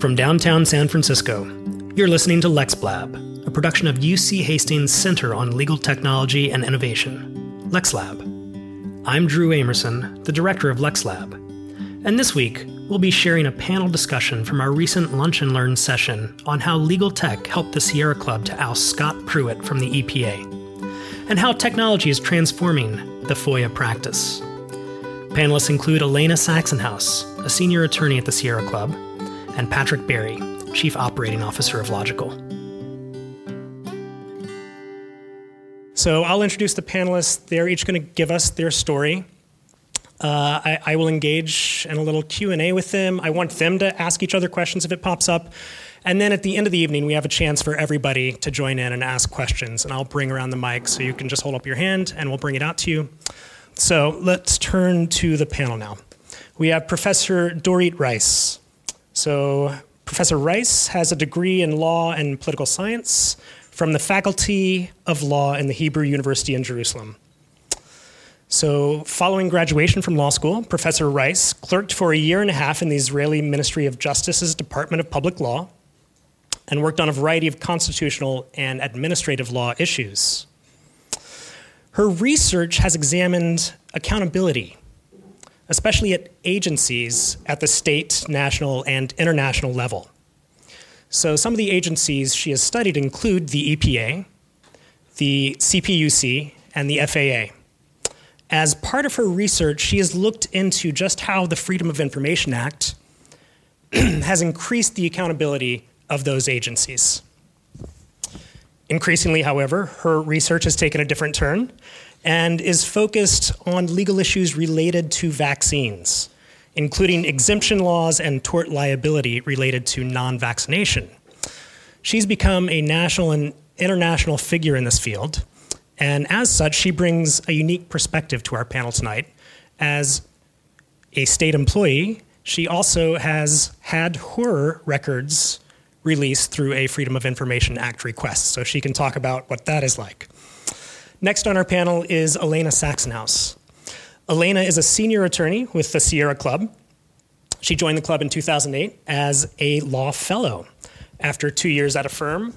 From downtown San Francisco, you're listening to LexBlab, a production of UC Hastings Center on Legal Technology and Innovation, LexLab. I'm Drew Amerson, the director of LexLab, and this week we'll be sharing a panel discussion from our recent Lunch and Learn session on how legal tech helped the Sierra Club to oust Scott Pruitt from the EPA, and how technology is transforming the FOIA practice. Panelists include Elena Saxonhouse, a senior attorney at the Sierra Club, and Patrick Berry, Chief Operating Officer of Logikcull. So I'll introduce the panelists. They're each going to give us their story. Uh, I, I, will engage in a little Q&A with them. I want them to ask each other questions if it pops up. And then at the end of the evening, we have a chance for everybody to join in and ask questions. And I'll bring around the mic so you can just hold up your hand and we'll bring it out to you. So let's turn to the panel now. We have Professor Dorit Reiss. So Professor Reiss has a degree in law and political science from the Faculty of Law in the Hebrew University in Jerusalem. So, following graduation from law school, Professor Reiss clerked for a year and a half in the Israeli Ministry of Justice's Department of Public Law and worked on a variety of constitutional and administrative law issues. Her research has examined accountability, especially at agencies at the state, national, and international level. So, some of the agencies she has studied include the EPA, the CPUC, and the FAA. As part of her research, she has looked into just how the Freedom of Information Act has increased the accountability of those agencies. Increasingly, however, her research has taken a different turn and is focused on legal issues related to vaccines, including exemption laws and tort liability related to non vaccination. She's become a national and international figure in this field and as such, she brings a unique perspective to our panel tonight. As a state employee, she also has had her records released through a Freedom of Information Act request, so she can talk about what that is like. Next on our panel is Elena Saxonhouse. Elena is a senior attorney with the Sierra Club. She joined the club in 2008 as a law fellow. After two years at a firm,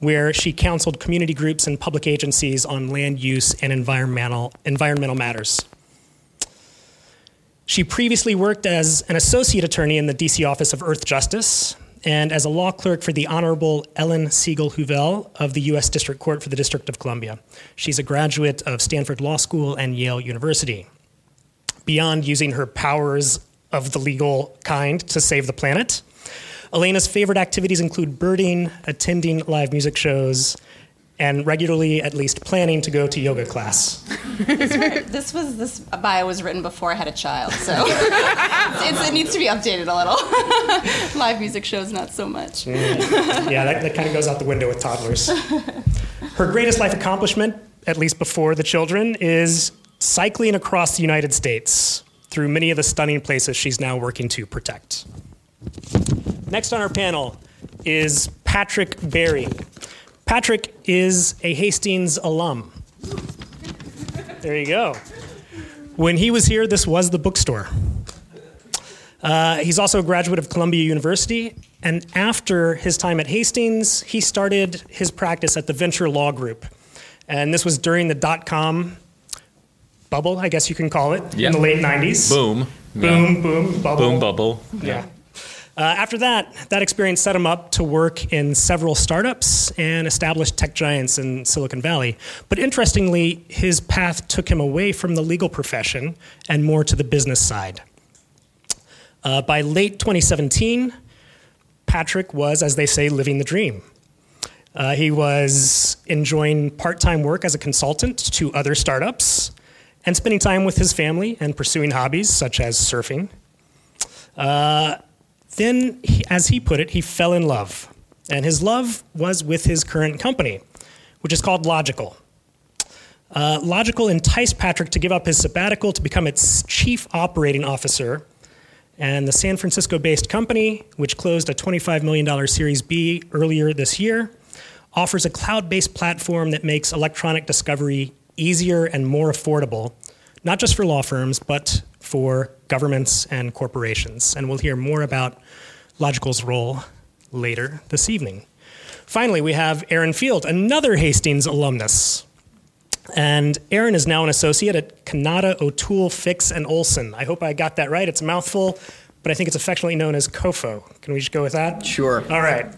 where she counseled community groups and public agencies on land use and environmental, environmental matters. She previously worked as an associate attorney in the DC Office of Earth Justice and as a law clerk for the Honorable Ellen Segal Huvelle of the U.S. District Court for the District of Columbia. She's a graduate of Stanford Law School and Yale University. Beyond using her powers of the legal kind to save the planet, Elena's favorite activities include birding, attending live music shows, and regularly at least planning to go to yoga class. this was this bio was written before I had a child, so it's, it needs to be updated a little. Live music shows, not so much. Mm. Yeah, that, that kind of goes out the window with toddlers. Her greatest life accomplishment, at least before the children, is cycling across the United States through many of the stunning places she's now working to protect. Next on our panel is Patrick Berry. Patrick is a Hastings alum. There you go. When he was here, this was the bookstore. Uh, he's also a graduate of Columbia University, and after his time at Hastings, he started his practice at the Venture Law Group. And this was during the dot com bubble, I guess you can call it, yep. in the late 90s. Boom. Boom, yeah. boom, bubble. Boom, bubble. Yeah. yeah. Uh, after that, that experience set him up to work in several startups and established tech giants in Silicon Valley. But interestingly, his path took him away from the legal profession and more to the business side. Uh, by late 2017, Patrick was, as they say, living the dream. Uh, he was enjoying part time work as a consultant to other startups and spending time with his family and pursuing hobbies such as surfing. Uh, then, he, as he put it, he fell in love. And his love was with his current company, which is called Logikcull. Uh, Logikcull enticed Patrick to give up his sabbatical to become its chief operating officer. And the San Francisco based company, which closed a $25 million Series B earlier this year, offers a cloud based platform that makes electronic discovery easier and more affordable, not just for law firms, but for governments and corporations. And we'll hear more about Logikcull's role later this evening. Finally, we have Aaron Field, another Hastings alumnus. And Aaron is now an associate at Cannata, O'Toole, Fickes, and Olson. I hope I got that right. It's a mouthful, but I think it's affectionately known as COFO. Can we just go with that? Sure. All right.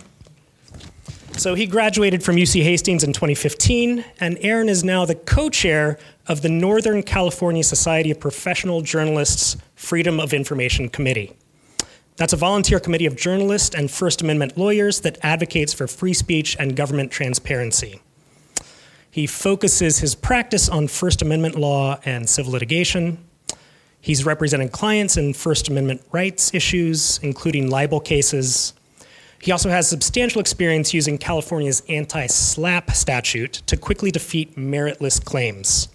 So he graduated from UC Hastings in 2015, and Aaron is now the co chair of the Northern California Society of Professional Journalists Freedom of Information Committee. That's a volunteer committee of journalists and First Amendment lawyers that advocates for free speech and government transparency. He focuses his practice on First Amendment law and civil litigation. He's represented clients in First Amendment rights issues, including libel cases. He also has substantial experience using California's anti SLAPP statute to quickly defeat meritless claims.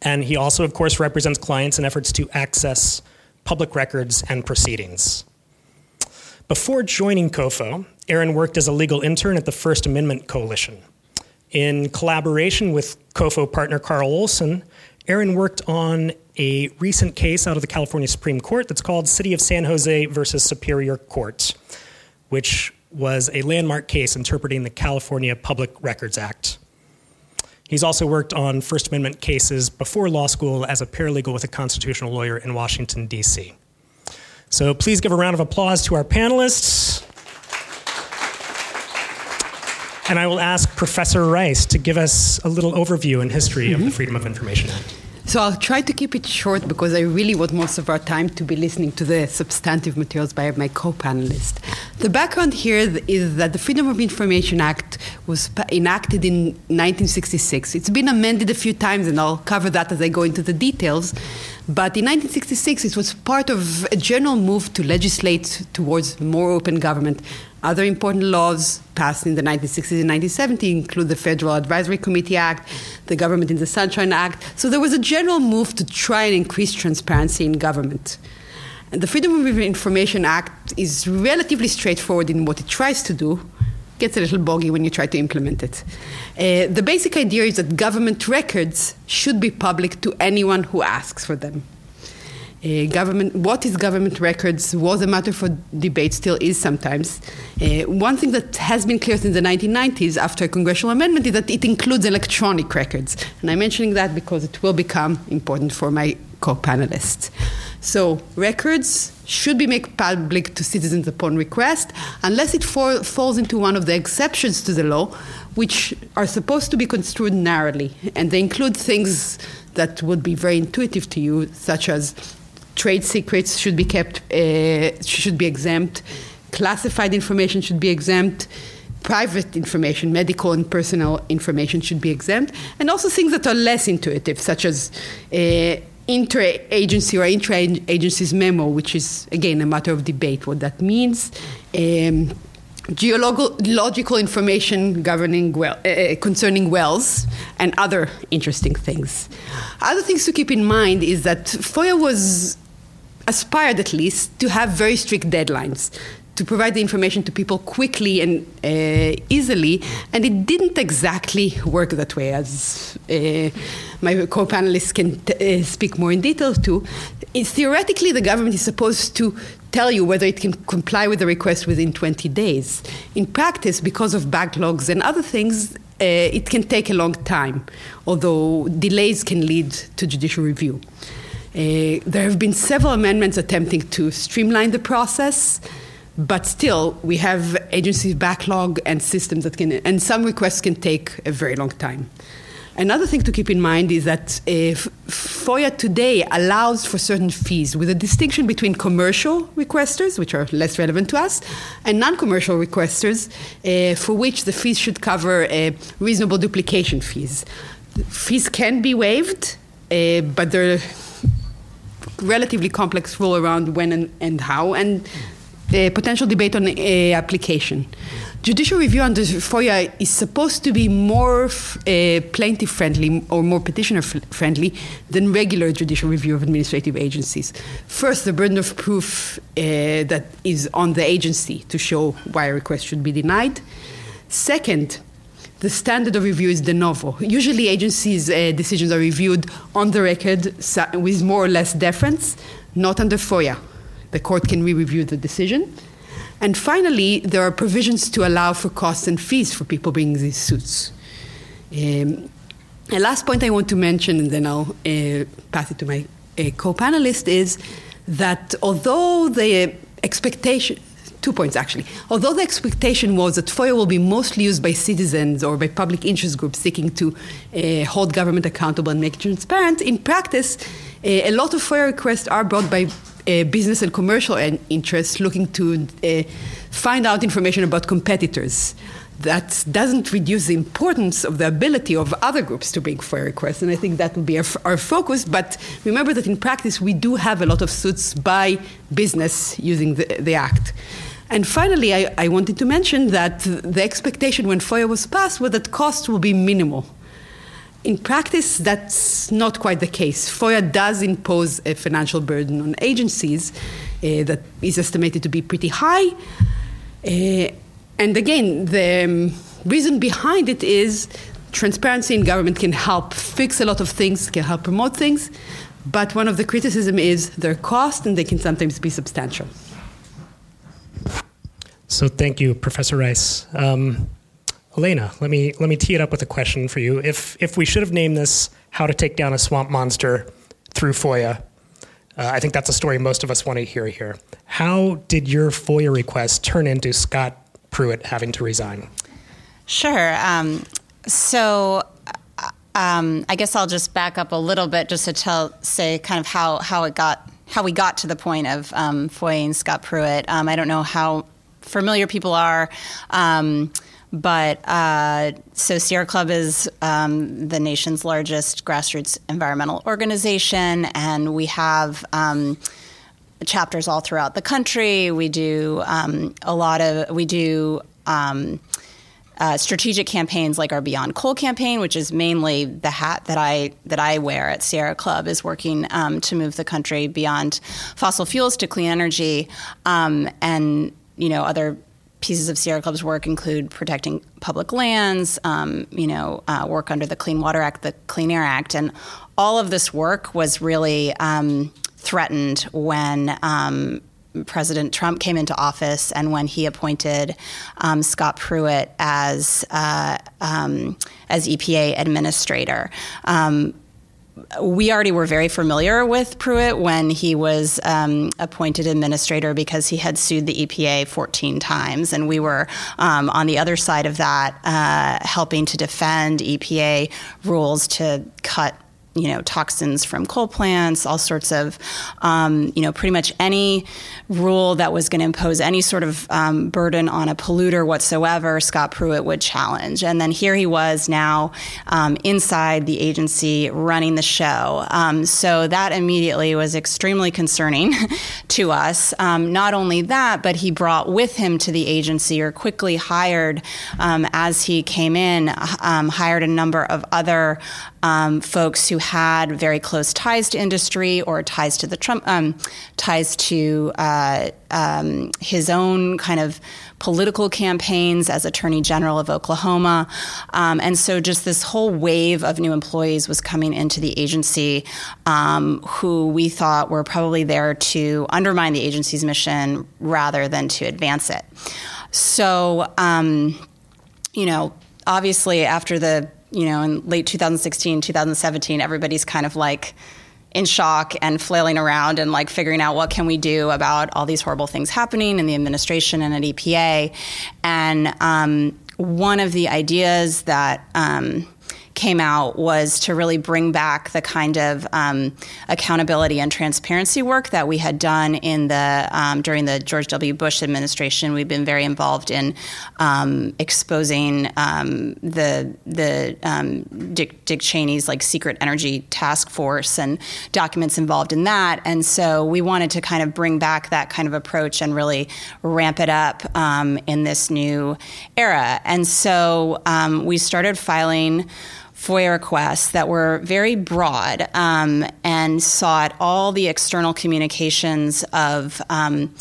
And he also, of course, represents clients in efforts to access public records, and proceedings. Before joining COFO, Aaron worked as a legal intern at the First Amendment Coalition. In collaboration with COFO partner Karl Olson, Aaron worked on a recent case out of the California Supreme Court that's called City of San Jose versus Superior Court, which was a landmark case interpreting the California Public Records Act. He's also worked on First Amendment cases before law school as a paralegal with a constitutional lawyer in Washington, D.C. So please give a round of applause to our panelists. And I will ask Professor Reiss to give us a little overview and history mm-hmm. of the. Freedom of Information Act. So I'll try to keep it short because I really want most of our time to be listening to the substantive materials by my co-panelists. The background here is that the Freedom of Information Act was enacted in 1966. It's been amended a few times, and I'll cover that as I go into the details. But in 1966, it was part of a general move to legislate towards more open government other important laws passed in the 1960s and 1970s include the Federal Advisory Committee Act, the Government in the Sunshine Act. So there was a general move to try and increase transparency in government. And the Freedom of Information Act is relatively straightforward in what it tries to do. Gets a little boggy when you try to implement it. Uh, the basic idea is that government records should be public to anyone who asks for them. Uh, government, what is government records was a matter for debate, still is sometimes. Uh, one thing that has been clear since the 1990s after a congressional amendment is that it includes electronic records. And I'm mentioning that because it will become important for my co panelists. So, records should be made public to citizens upon request, unless it for, falls into one of the exceptions to the law, which are supposed to be construed narrowly. And they include things that would be very intuitive to you, such as trade secrets should be kept, uh, should be exempt, classified information should be exempt, private information, medical and personal information should be exempt, and also things that are less intuitive, such as uh, inter-agency or intra-agencies memo, which is again a matter of debate what that means. Um, geological information governing well, uh, uh, concerning wells and other interesting things. Other things to keep in mind is that FOIA was aspired at least to have very strict deadlines to provide the information to people quickly and uh, easily, and it didn't exactly work that way, as uh, my co-panelists can t- uh, speak more in detail to. It's, theoretically, the government is supposed to tell you whether it can comply with the request within 20 days. In practice, because of backlogs and other things, uh, it can take a long time, although delays can lead to judicial review. Uh, there have been several amendments attempting to streamline the process, but still, we have agencies backlog and systems that can, and some requests can take a very long time. Another thing to keep in mind is that uh, FOIA today allows for certain fees with a distinction between commercial requesters, which are less relevant to us, and non commercial requesters, uh, for which the fees should cover uh, reasonable duplication fees. Fees can be waived, uh, but they're relatively complex rule around when and, and how, and the potential debate on uh, application. Judicial review under FOIA is supposed to be more uh, plaintiff friendly or more petitioner friendly than regular judicial review of administrative agencies. First, the burden of proof uh, that is on the agency to show why a request should be denied. Second, the standard of review is de novo. Usually, agencies' uh, decisions are reviewed on the record with more or less deference, not under FOIA. the court can re-review the decision. And finally, there are provisions to allow for costs and fees for people bringing these suits. Um, the last point I want to mention, and then I'll uh, pass it to my uh, co-panelist, is that although the expectation two points actually. Although the expectation was that FOIA will be mostly used by citizens or by public interest groups seeking to uh, hold government accountable and make it transparent, in practice, uh, a lot of FOIA requests are brought by uh, business and commercial interests looking to uh, find out information about competitors. That doesn't reduce the importance of the ability of other groups to bring FOIA requests, and I think that will be our, our focus. But remember that in practice, we do have a lot of suits by business using the, the Act. And finally, I, I, wanted to mention that the expectation when FOIA was passed was that costs will be minimal. In practice, that's not quite the case. FOIA does impose a financial burden on agencies uh, that is estimated to be pretty high. Uh, and again, the um, reason behind it is transparency in government can help fix a lot of things, can help promote things. But one of the criticism is their cost, and they can sometimes be substantial. So thank you, Professor Reiss. Um, Elena, let me let me tee it up with a question for you. If if we should have named this "How to Take Down a Swamp Monster" through FOIA, uh, I think that's a story most of us want to hear here. How did your FOIA request turn into Scott Pruitt having to resign? Sure. Um, so. Um, I guess I'll just back up a little bit just to tell, say, kind of how, how it got, how we got to the point of um, Scott Pruitt. Um, I don't know how familiar people are. Um, but uh, so Sierra Club is um, the nation's largest grassroots environmental organization, and we have um, chapters all throughout the country. We do um, a lot of we do. Um, uh, strategic campaigns like our Beyond Coal campaign, which is mainly the hat that I that I wear at Sierra Club, is working um, to move the country beyond fossil fuels to clean energy, um, and you know, other pieces of Sierra Club's work include protecting public lands, um, you know, uh, work under the Clean Water Act, the Clean Air Act, and all of this work was really um, threatened when um, President Trump came into office and when he appointed um, Scott Pruitt as uh, um, as EPA administrator. We already were very familiar with Pruitt when he was um, appointed administrator because he had sued the EPA 14 times. And we were um, on the other side of that, uh, helping to defend EPA rules to cut you know toxins from coal plants, all sorts of um, you know pretty much any rule that was going to impose any sort of um, burden on a polluter whatsoever, Scott Pruitt would challenge. And then here he was now um, inside the agency running the show. Um, so that immediately was extremely concerning to us. Um, not only that, but he brought with him to the agency or quickly hired um, as he came in, hired a number of other folks who had very close ties to industry or ties to the Trump, um, ties to uh, um, his own kind of political campaigns as Attorney General of Oklahoma. Um, and so just this whole wave of new employees was coming into the agency um, who we thought were probably there to undermine the agency's mission rather than to advance it. So, um, you know, obviously after the you know, in late 2016, 2017, everybody's kind of like in shock and flailing around and like figuring out what can we do about all these horrible things happening in the administration and at EPA. And um, one of the ideas that um, came out was to really bring back the kind of um, accountability and transparency work that we had done in the um, during the George W. Bush administration. We've been very involved in um, exposing um, the the um, Dick, Dick Cheney's like secret energy task force and documents involved in that. And so we wanted to kind of bring back that kind of approach and really ramp it up um, in this new era. And so we started filing FOIA requests that were very broad um, and sought all the external communications of um,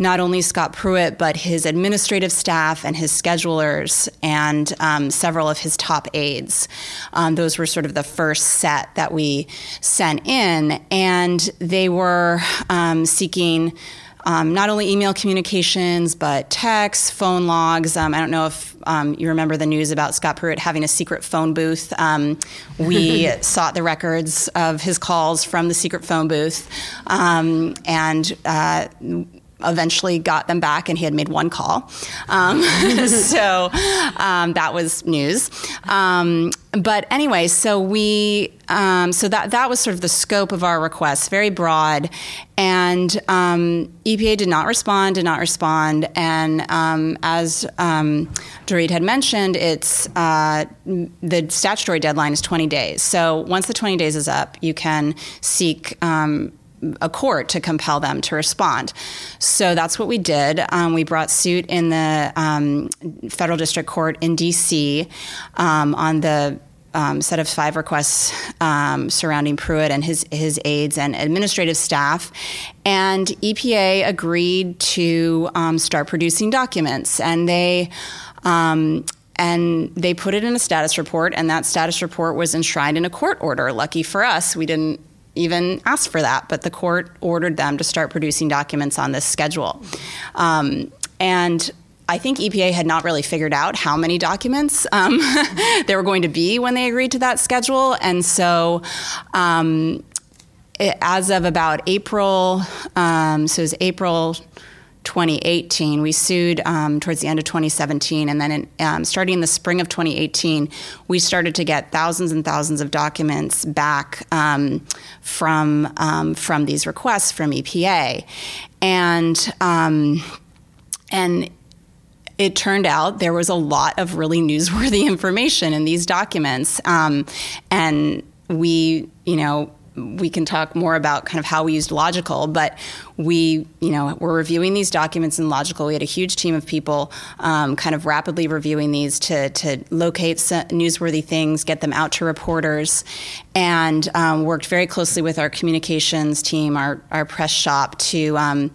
not only Scott Pruitt, but his administrative staff and his schedulers and um, several of his top aides. Um, those were sort of the first set that we sent in, and they were um, seeking um, not only email communications, but texts, phone logs. Um, I don't know if um, you remember the news about Scott Pruitt having a secret phone booth. Um, we sought the records of his calls from the secret phone booth. Um, and uh, eventually got them back and he had made one call. Um, so um, that was news. Um, but anyway, so we, um, so that, that was sort of the scope of our request, very broad. And um, EPA did not respond, did not respond. And um, as Dorit had mentioned, it's uh, the statutory deadline is 20 days. So once the 20 days is up, you can seek a court to compel them to respond. So that's what we did. Um, we brought suit in the um, federal district court in D.C. Um, on the um, set of five requests um, surrounding Pruitt and his his aides and administrative staff, and EPA agreed to um, start producing documents, and they. and they put it in a status report, and that status report was enshrined in a court order. Lucky for us, we didn't even asked for that, but the court ordered them to start producing documents on this schedule. Um, and I think EPA had not really figured out how many documents um, there were going to be when they agreed to that schedule. And so, um, it, as of about April, um, so it was April 2018. We sued um, towards the end of 2017, and then in, um, starting in the spring of 2018, we started to get thousands and thousands of documents back um, from um, from these requests from EPA, and um, and it turned out there was a lot of really newsworthy information in these documents, um, and we, you know we can talk more about kind of how we used Logikcull but we you know were reviewing these documents in Logikcull we had a huge team of people um, kind of rapidly reviewing these to, to locate newsworthy things get them out to reporters and um, worked very closely with our communications team our, our press shop to um,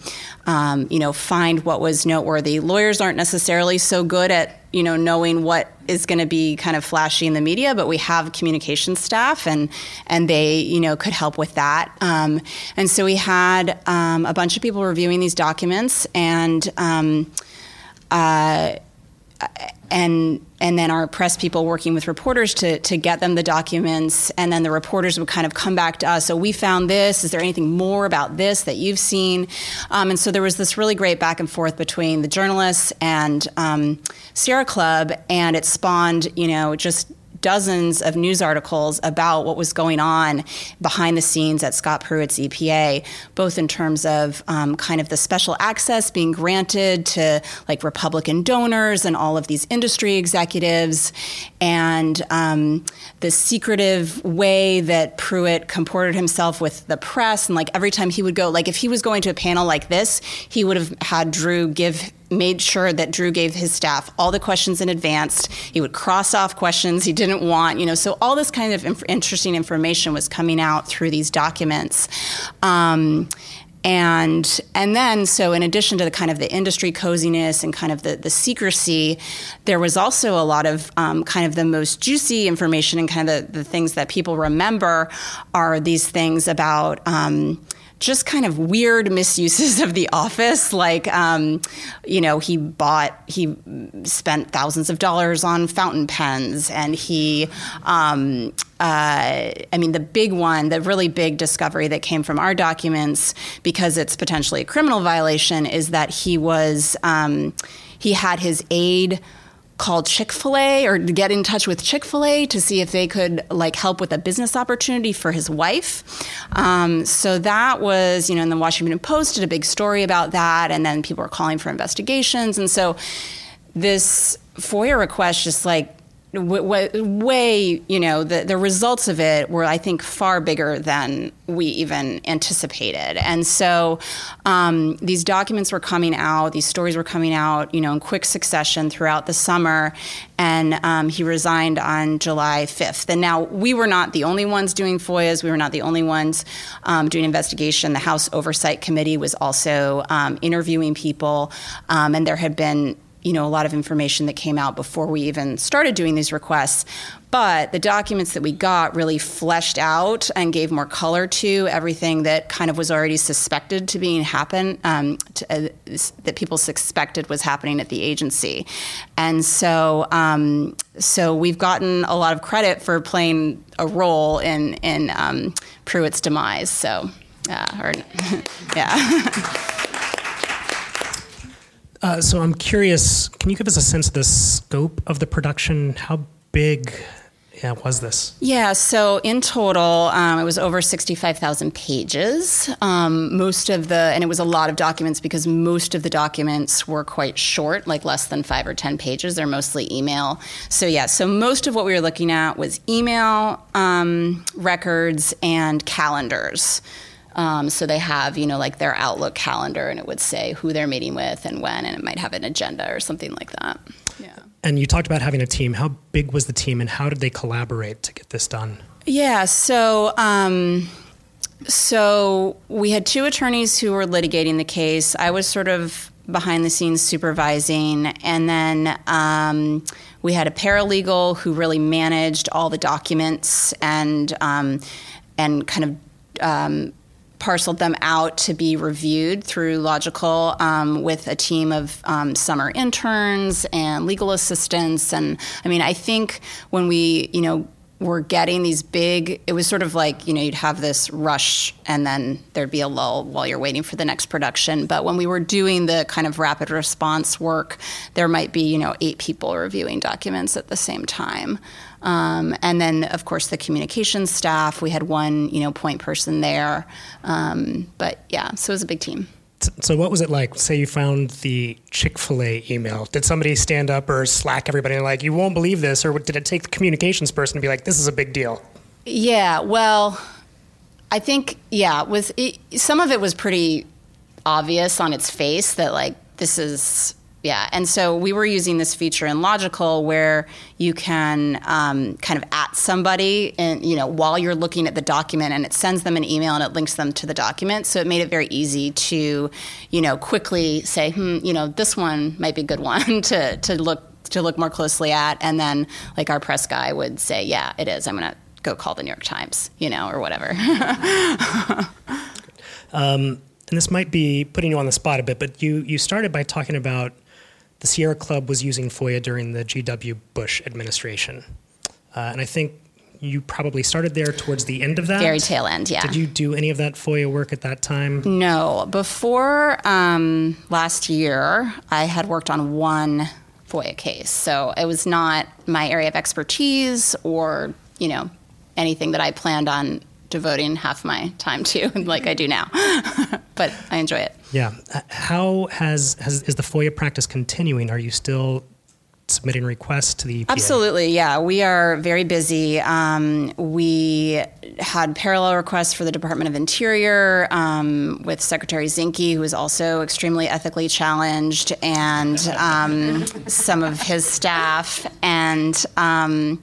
um you know find what was noteworthy lawyers aren't necessarily so good at you know, knowing what is going to be kind of flashy in the media, but we have communication staff and and they, you know, could help with that. Um, and so we had um, a bunch of people reviewing these documents and. Um, uh, and and then our press people working with reporters to to get them the documents and then the reporters would kind of come back to us so we found this is there anything more about this that you've seen um, and so there was this really great back and forth between the journalists and um, Sierra Club and it spawned you know just dozens of news articles about what was going on behind the scenes at Scott Pruitt's EPA, both in terms of um, kind of the special access being granted to like Republican donors and all of these industry executives, and um, the secretive way that Pruitt comported himself with the press. And like every time he would go, like if he was going to a panel like this, he would have had Drew give made sure that Drew gave his staff all the questions in advance. He would cross off questions he didn't want, you know. So all this kind of inf- interesting information was coming out through these documents. Um, and and then so in addition to the kind of the industry coziness and kind of the, the secrecy there was also a lot of um, kind of the most juicy information and kind of the, the things that people remember are these things about um, just kind of weird misuses of the office. Like, um, you know, he bought, he spent thousands of dollars on fountain pens, and he, um, uh, I mean, the big one, the really big discovery that came from our documents, because it's potentially a criminal violation, is that he was, um, he had his aide call Chick-fil-A or get in touch with Chick-fil-A to see if they could like help with a business opportunity for his wife. Um, so that was, you know, in the Washington Post did a big story about that, and then people were calling for investigations, and so this FOIA request just like way, you know, the, the results of it were, I think, far bigger than we even anticipated. And so um, these documents were coming out, these stories were coming out, you know, in quick succession throughout the summer. And um, he resigned on July 5th. And now we were not the only ones doing FOIAs, we were not the only ones um, doing investigation. The House Oversight Committee was also um, interviewing people, um, and there had been you know, a lot of information that came out before we even started doing these requests. But the documents that we got really fleshed out and gave more color to everything that kind of was already suspected to being happen, um, to, uh, that people suspected was happening at the agency. And so, um, so we've gotten a lot of credit for playing a role in in um, Pruitt's demise. So, yeah, or, yeah. Uh, so I'm curious, can you give us a sense of the scope of the production? How big yeah, was this? Yeah, so in total, um, it was over 65,000 pages. Um, most of the, and it was a lot of documents because most of the documents were quite short, like less than five or 10 pages. They're mostly email. So, yeah, so most of what we were looking at was email um, records and calendars. Um, so they have, you know, like their Outlook calendar, and it would say who they're meeting with and when, and it might have an agenda or something like that. Yeah. And you talked about having a team. How big was the team, and how did they collaborate to get this done? Yeah. So. Um, so we had two attorneys who were litigating the case. I was sort of behind the scenes supervising, and then um, we had a paralegal who really managed all the documents and um, and kind of um, parceled them out to be reviewed through Logikcull um, with a team of um, summer interns and legal assistants. And I mean, I think when we, you know, were getting these big, it was sort of like, you know, you'd have this rush and then there'd be a lull while you're waiting for the next production. But when we were doing the kind of rapid response work, there might be, you know, eight people reviewing documents at the same time. Um, and then, of course, the communications staff. We had one, you know, point person there. Um, but yeah, so it was a big team. So, what was it like? Say you found the Chick fil A email. Did somebody stand up or slack everybody and, like, you won't believe this? Or did it take the communications person to be like, this is a big deal? Yeah, well, I think, yeah, with it, some of it was pretty obvious on its face that, like, this is yeah, and so we were using this feature in Logikcull where you can um, kind of at somebody, and you know, while you're looking at the document, and it sends them an email and it links them to the document. So it made it very easy to, you know, quickly say, hmm, you know, this one might be a good one to to look to look more closely at, and then like our press guy would say, yeah, it is. I'm gonna go call the New York Times, you know, or whatever. um, and this might be putting you on the spot a bit, but you you started by talking about the Sierra Club was using FOIA during the G.W. Bush administration. Uh, and I think you probably started there towards the end of that. Very tail end, yeah. Did you do any of that FOIA work at that time? No. Before um, last year, I had worked on one FOIA case. So it was not my area of expertise or, you know, anything that I planned on devoting half my time to like I do now. but I enjoy it. Yeah. How has, has is the FOIA practice continuing? Are you still submitting requests to the EPA? Absolutely, yeah. We are very busy. Um, we had parallel requests for the Department of Interior um, with Secretary Zinke, who is also extremely ethically challenged, and um, some of his staff, and um,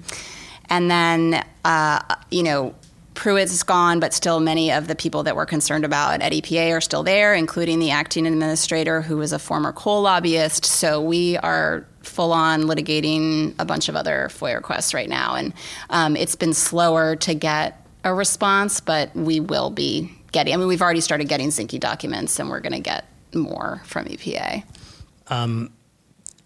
and then uh, you know Pruitt's gone, but still many of the people that we're concerned about at EPA are still there, including the acting administrator who was a former coal lobbyist. So we are full on litigating a bunch of other FOIA requests right now. And um, it's been slower to get a response, but we will be getting, I mean, we've already started getting Zinke documents and we're going to get more from EPA. Um,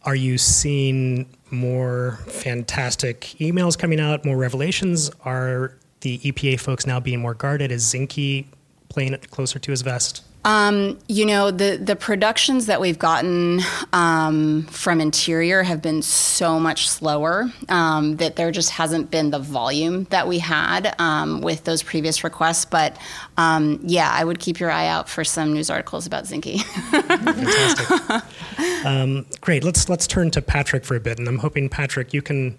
are you seeing more fantastic emails coming out, more revelations? Are the EPA folks now being more guarded? Is Zinke playing it closer to his vest? Um, you know, the, the productions that we've gotten um, from Interior have been so much slower um, that there just hasn't been the volume that we had um, with those previous requests. But um, yeah, I would keep your eye out for some news articles about Zinke. Fantastic. Um, great. Let's let's turn to Patrick for a bit, and I'm hoping Patrick, you can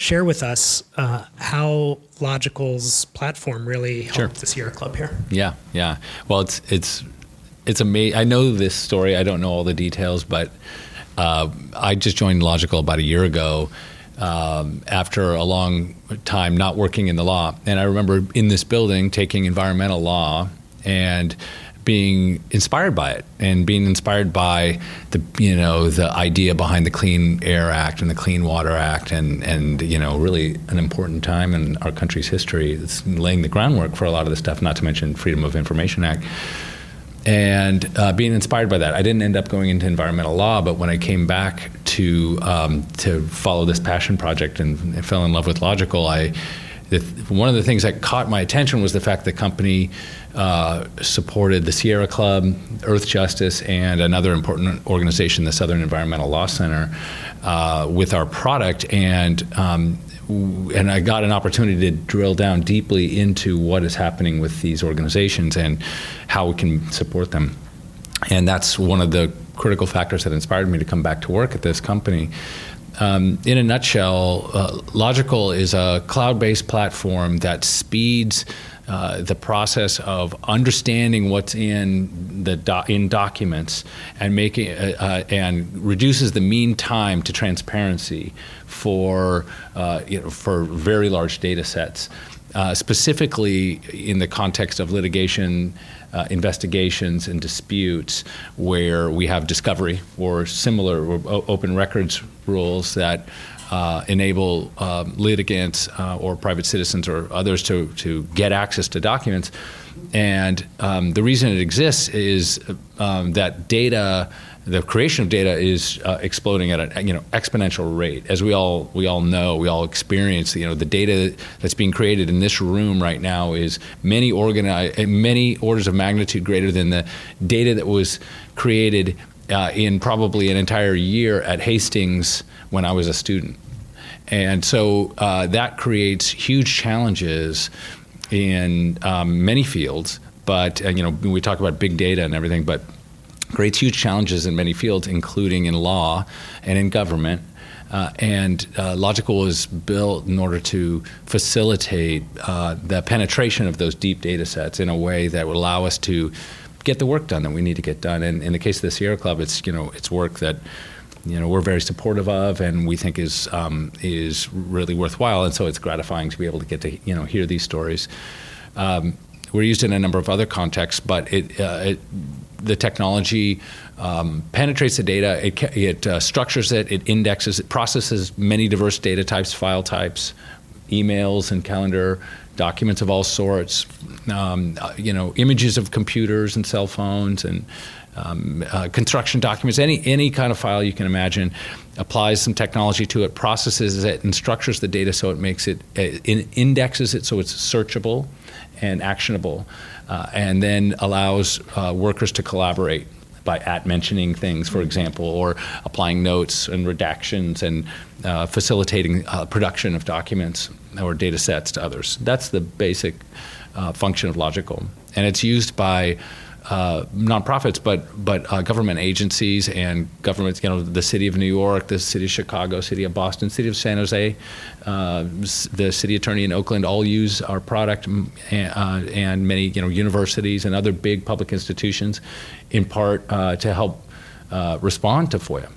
share with us uh, how Logikcull's platform really helped sure. the Sierra Club here. Yeah, yeah. Well, it's it's it's amazing. I know this story. I don't know all the details, but uh, I just joined Logikcull about a year ago. Um, after a long time not working in the law, and I remember in this building taking environmental law and being inspired by it and being inspired by the you know the idea behind the Clean Air Act and the Clean Water Act and and you know really an important time in our country's history. It's laying the groundwork for a lot of the stuff. Not to mention Freedom of Information Act. And uh, being inspired by that, I didn't end up going into environmental law. But when I came back to um, to follow this passion project and, and fell in love with Logikcull, I the, one of the things that caught my attention was the fact the company uh, supported the Sierra Club, Earth Justice, and another important organization, the Southern Environmental Law Center, uh, with our product. And um, and I got an opportunity to drill down deeply into what is happening with these organizations and how we can support them. And that's one of the critical factors that inspired me to come back to work at this company um, in a nutshell, uh, Logikcull is a cloud based platform that speeds uh, the process of understanding what's in the do- in documents and making uh, uh and reduces the mean time to transparency for uh, you know, for very large data sets. Uh, specifically in the context of litigation uh, investigations and disputes where we have discovery or similar or open records rules that uh, enable um, litigants uh, or private citizens or others to, to get access to documents. And um, the reason it exists is um, that data the creation of data is uh, exploding at an you know exponential rate, as we all we all know, we all experience. You know, the data that's being created in this room right now is many organi- many orders of magnitude greater than the data that was created uh, in probably an entire year at Hastings when I was a student, and so uh, that creates huge challenges in um, many fields. But you know, we talk about big data and everything, but creates huge challenges in many fields, including in law and in government. Uh, and uh, Logikcull is built in order to facilitate uh, the penetration of those deep data sets in a way that would allow us to get the work done that we need to get done. And in the case of the Sierra Club, it's you know it's work that you know we're very supportive of and we think is um, is really worthwhile. And so it's gratifying to be able to get to you know hear these stories. Um, we're used in a number of other contexts, but it, uh, it the technology um, penetrates the data, it, it uh, structures it, it indexes, it processes many diverse data types, file types, emails and calendar documents of all sorts, um, uh, you know, images of computers and cell phones and um, uh, construction documents, any any kind of file you can imagine, applies some technology to it, processes it, and structures the data so it makes it, it uh, indexes it so it's searchable and actionable uh, and then allows uh, workers to collaborate by at mentioning things, for example, or applying notes and redactions and uh, facilitating production of documents or data sets to others. That's the basic uh, function of Logikcull. And it's used by uh, nonprofits, but but uh, government agencies and governments. You know, the city of New York, the city of Chicago, city of Boston, city of San Jose, uh, the city attorney in Oakland all use our product, and, uh, and, many you know universities and other big public institutions, in part uh, to help uh, respond to FOIA,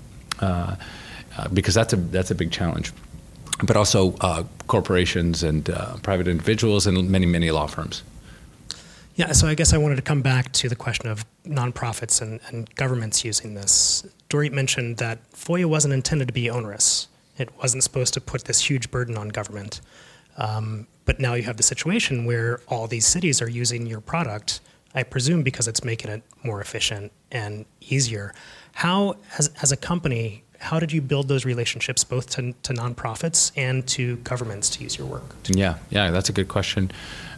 because that's a that's a big challenge. But also corporations and private individuals and many many law firms. Yeah, so I guess I wanted to come back to the question of nonprofits and, and governments using this. Dorit mentioned that FOIA wasn't intended to be onerous. It wasn't supposed to put this huge burden on government. Um, but now you have the situation where all these cities are using your product, I presume because it's making it more efficient and easier. How, as, as a company, how did you build those relationships both to, to nonprofits and to governments to use your work? Yeah, yeah, that's a good question.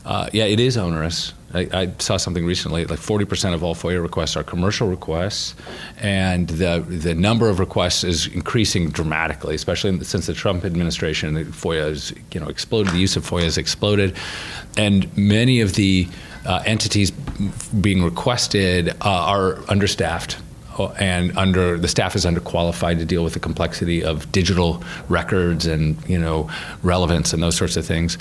Uh, yeah, it is onerous. I, I, saw something recently. Like 40% of all FOIA requests are commercial requests, and the the number of requests is increasing dramatically, especially since the Trump administration. The FOIA has you know exploded. The use of FOIA has exploded, and many of the uh, entities being requested uh, are understaffed and under the staff is underqualified to deal with the complexity of digital records and you know relevance and those sorts of things.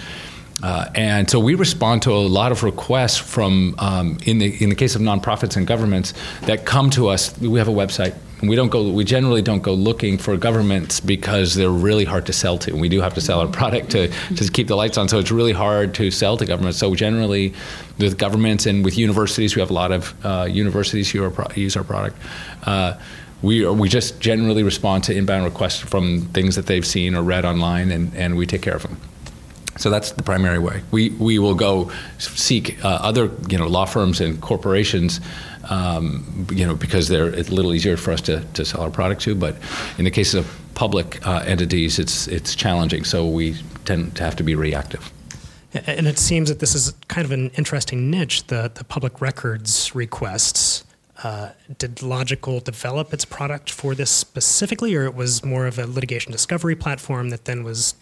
Uh, and so we respond to a lot of requests from, um, in, the, in the case of nonprofits and governments, that come to us. We have a website. we don't go. We generally don't go looking for governments because they're really hard to sell to. We do have to sell our product to to keep the lights on, so it's really hard to sell to governments. So generally, with governments and with universities, we have a lot of uh, universities who are, use our product. Uh, we, we just generally respond to inbound requests from things that they've seen or read online, and, and we take care of them. So that's the primary way. We, we will go seek uh, other you know law firms and corporations, um, you know, because they're it's a little easier for us to, to sell our product to. But in the case of public uh, entities, it's it's challenging. So we tend to have to be reactive. And it seems that this is kind of an interesting niche, the, the public records requests. Uh, did Logikcull develop its product for this specifically, or it was more of a litigation discovery platform that then was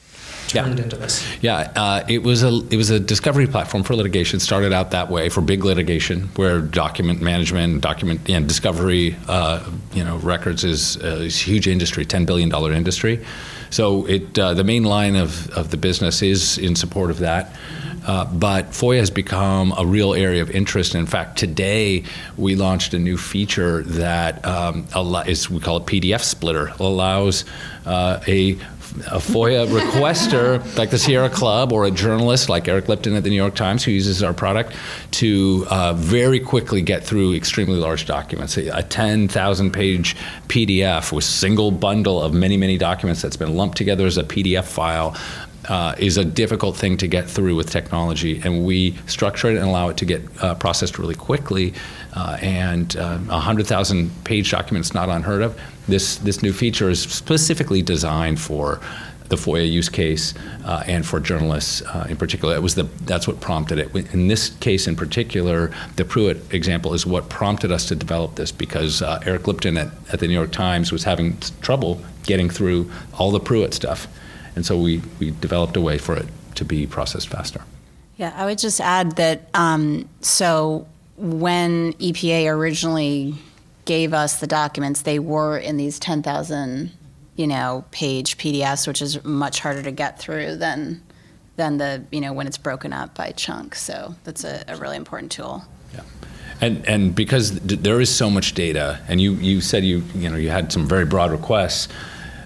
turned yeah. into this? Yeah, uh, it was a it was a discovery platform for litigation. Started out that way for big litigation, where document management, document and discovery, uh, you know, records is a huge industry, ten billion dollar industry. So it uh, the main line of, of the business is in support of that. Uh, but FOIA has become a real area of interest. In fact, today we launched a new feature that um, is we call it PDF Splitter. Allows uh, a a FOIA requester like the Sierra Club or a journalist like Eric Lipton at the New York Times who uses our product to uh, very quickly get through extremely large documents. A 10,000 page PDF with single bundle of many, many documents that's been lumped together as a PDF file uh, is a difficult thing to get through with technology, and we structure it and allow it to get uh, processed really quickly. Uh, and uh, a hundred thousand page document is not unheard of. This this new feature is specifically designed for the FOIA use case uh, and for journalists uh, in particular. It was the that's what prompted it. In this case in particular, the Pruitt example is what prompted us to develop this because Eric Lipton at, at the New York Times was having trouble getting through all the Pruitt stuff and so we, we developed a way for it to be processed faster. Yeah, I would just add that um, so when EPA originally gave us the documents, they were in these 10,000 you know page PDFs, which is much harder to get through than than the you know when it's broken up by chunks. So that's a, a really important tool. Yeah. And, and because there is so much data, and you, you said you you know you had some very broad requests,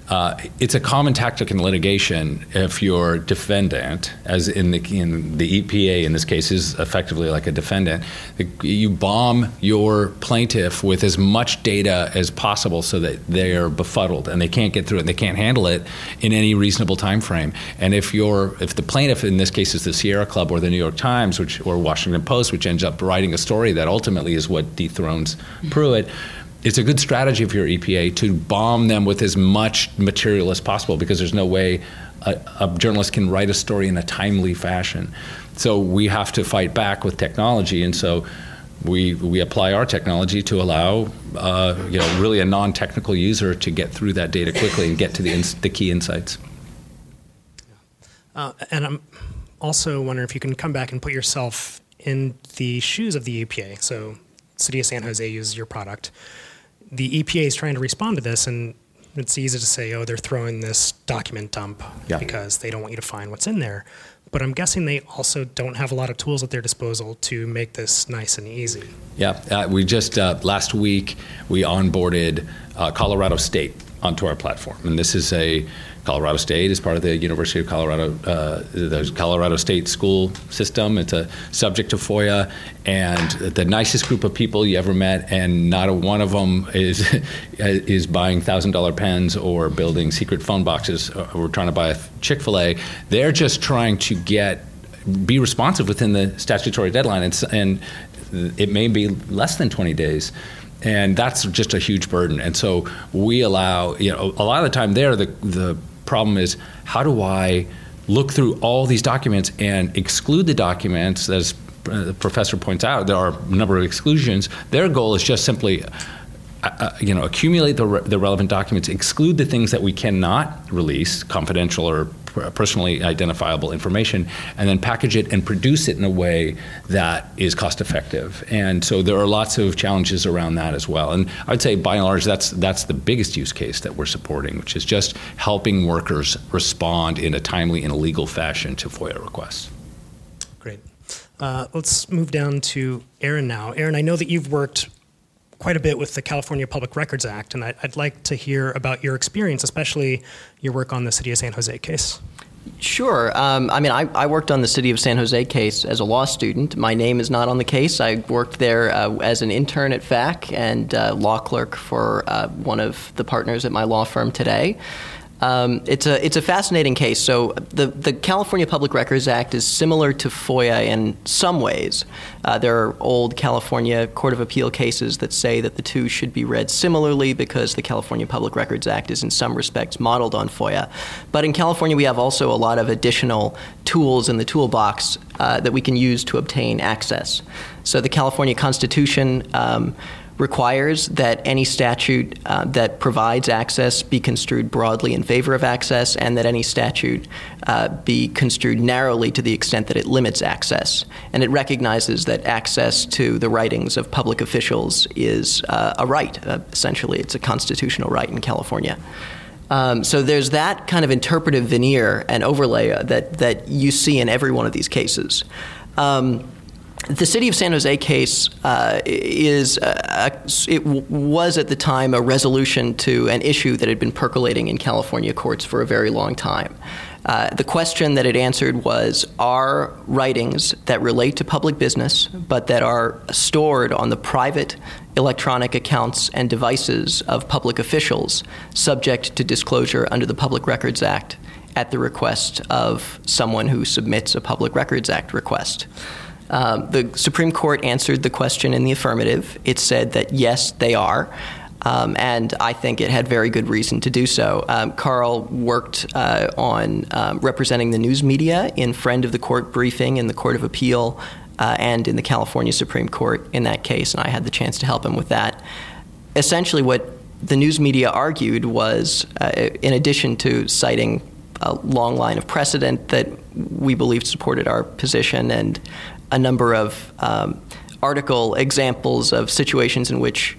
uh, it's a common tactic in litigation if your defendant, as in the, in the EPA in this case, is effectively like a defendant, you bomb your plaintiff with as much data as possible so that they are befuddled and they can't get through it and they can't handle it in any reasonable time frame. And if you're if the plaintiff in this case is the Sierra Club or the New York Times, which or Washington Post, which ends up writing a story that ultimately is what dethrones Pruitt it's a good strategy for your EPA to bomb them with as much material as possible because there's no way a, a, journalist can write a story in a timely fashion. So we have to fight back with technology, and so we we apply our technology to allow uh, you know really a non-technical user to get through that data quickly and get to the ins- the key insights. Uh, and I'm also wondering if you can come back and put yourself in the shoes of the EPA. So, City of San Jose uses your product the EPA is trying to respond to this, and it's easy to say, oh, they're throwing this document dump yeah. because they don't want you to find what's in there. But I'm guessing they also don't have a lot of tools at their disposal to make this nice and easy. Yeah, uh, we just uh, last week we onboarded uh, Colorado State onto our platform, and this is a Colorado State is part of the University of Colorado, uh, the Colorado State school system. It's a subject to FOIA, and the nicest group of people you ever met, and not a one of them is is buying thousand dollar pens or building secret phone boxes or trying to buy a Chick Fil A. They're just trying to get be responsive within the statutory deadline, and, and it may be less than 20 days and that's just a huge burden. And so we allow, you know, a lot of the time there, the the problem is how do I look through all these documents and exclude the documents, as the professor points out, there are a number of exclusions. Their goal is just simply uh, uh, you know, accumulate the, re- the relevant documents, exclude the things that we cannot release, confidential or personally identifiable information, and then package it and produce it in a way that is cost effective. And so there are lots of challenges around that as well. And I'd say by and large, that's that's the biggest use case that we're supporting, which is just helping workers respond in a timely and legal fashion to FOIA requests. Great. Uh, let's move down to Aaron now. Aaron, I know that you've worked quite a bit with the California Public Records Act, and I'd, I'd like to hear about your experience, especially your work on the City of San Jose case. Sure. Um, I mean, I, I, worked on the City of San Jose case as a law student. My name is not on the case. I worked there uh, as an intern at FAC and uh, law clerk for uh, one of the partners at my law firm today. Um, it's a it's a fascinating case. So the the California Public Records Act is similar to FOIA in some ways. Uh, there are old California Court of Appeal cases that say that the two should be read similarly because the California Public Records Act is in some respects modeled on FOIA. But in California, we have also a lot of additional tools in the toolbox uh, that we can use to obtain access. So the California Constitution. Um, requires that any statute uh, that provides access be construed broadly in favor of access, and that any statute uh, be construed narrowly to the extent that it limits access. And it recognizes that access to the writings of public officials is uh, a right. Uh, essentially, it's a constitutional right in California. Um, so there's that kind of interpretive veneer and overlay uh, that that you see in every one of these cases. Um, the city of San Jose case uh, is uh, it w- was at the time a resolution to an issue that had been percolating in California courts for a very long time. Uh, the question that it answered was Are writings that relate to public business but that are stored on the private electronic accounts and devices of public officials subject to disclosure under the Public Records Act at the request of someone who submits a Public Records Act request? Um, the Supreme Court answered the question in the affirmative. It said that yes, they are. Um, and I think it had very good reason to do so. Um, Karl worked uh, on um, representing the news media in Friend of the Court briefing in the Court of Appeal uh, and in the California Supreme Court in that case, and I had the chance to help him with that. Essentially, what the news media argued was, uh, in addition to citing a long line of precedent that we believed supported our position and a number of um, article examples of situations in which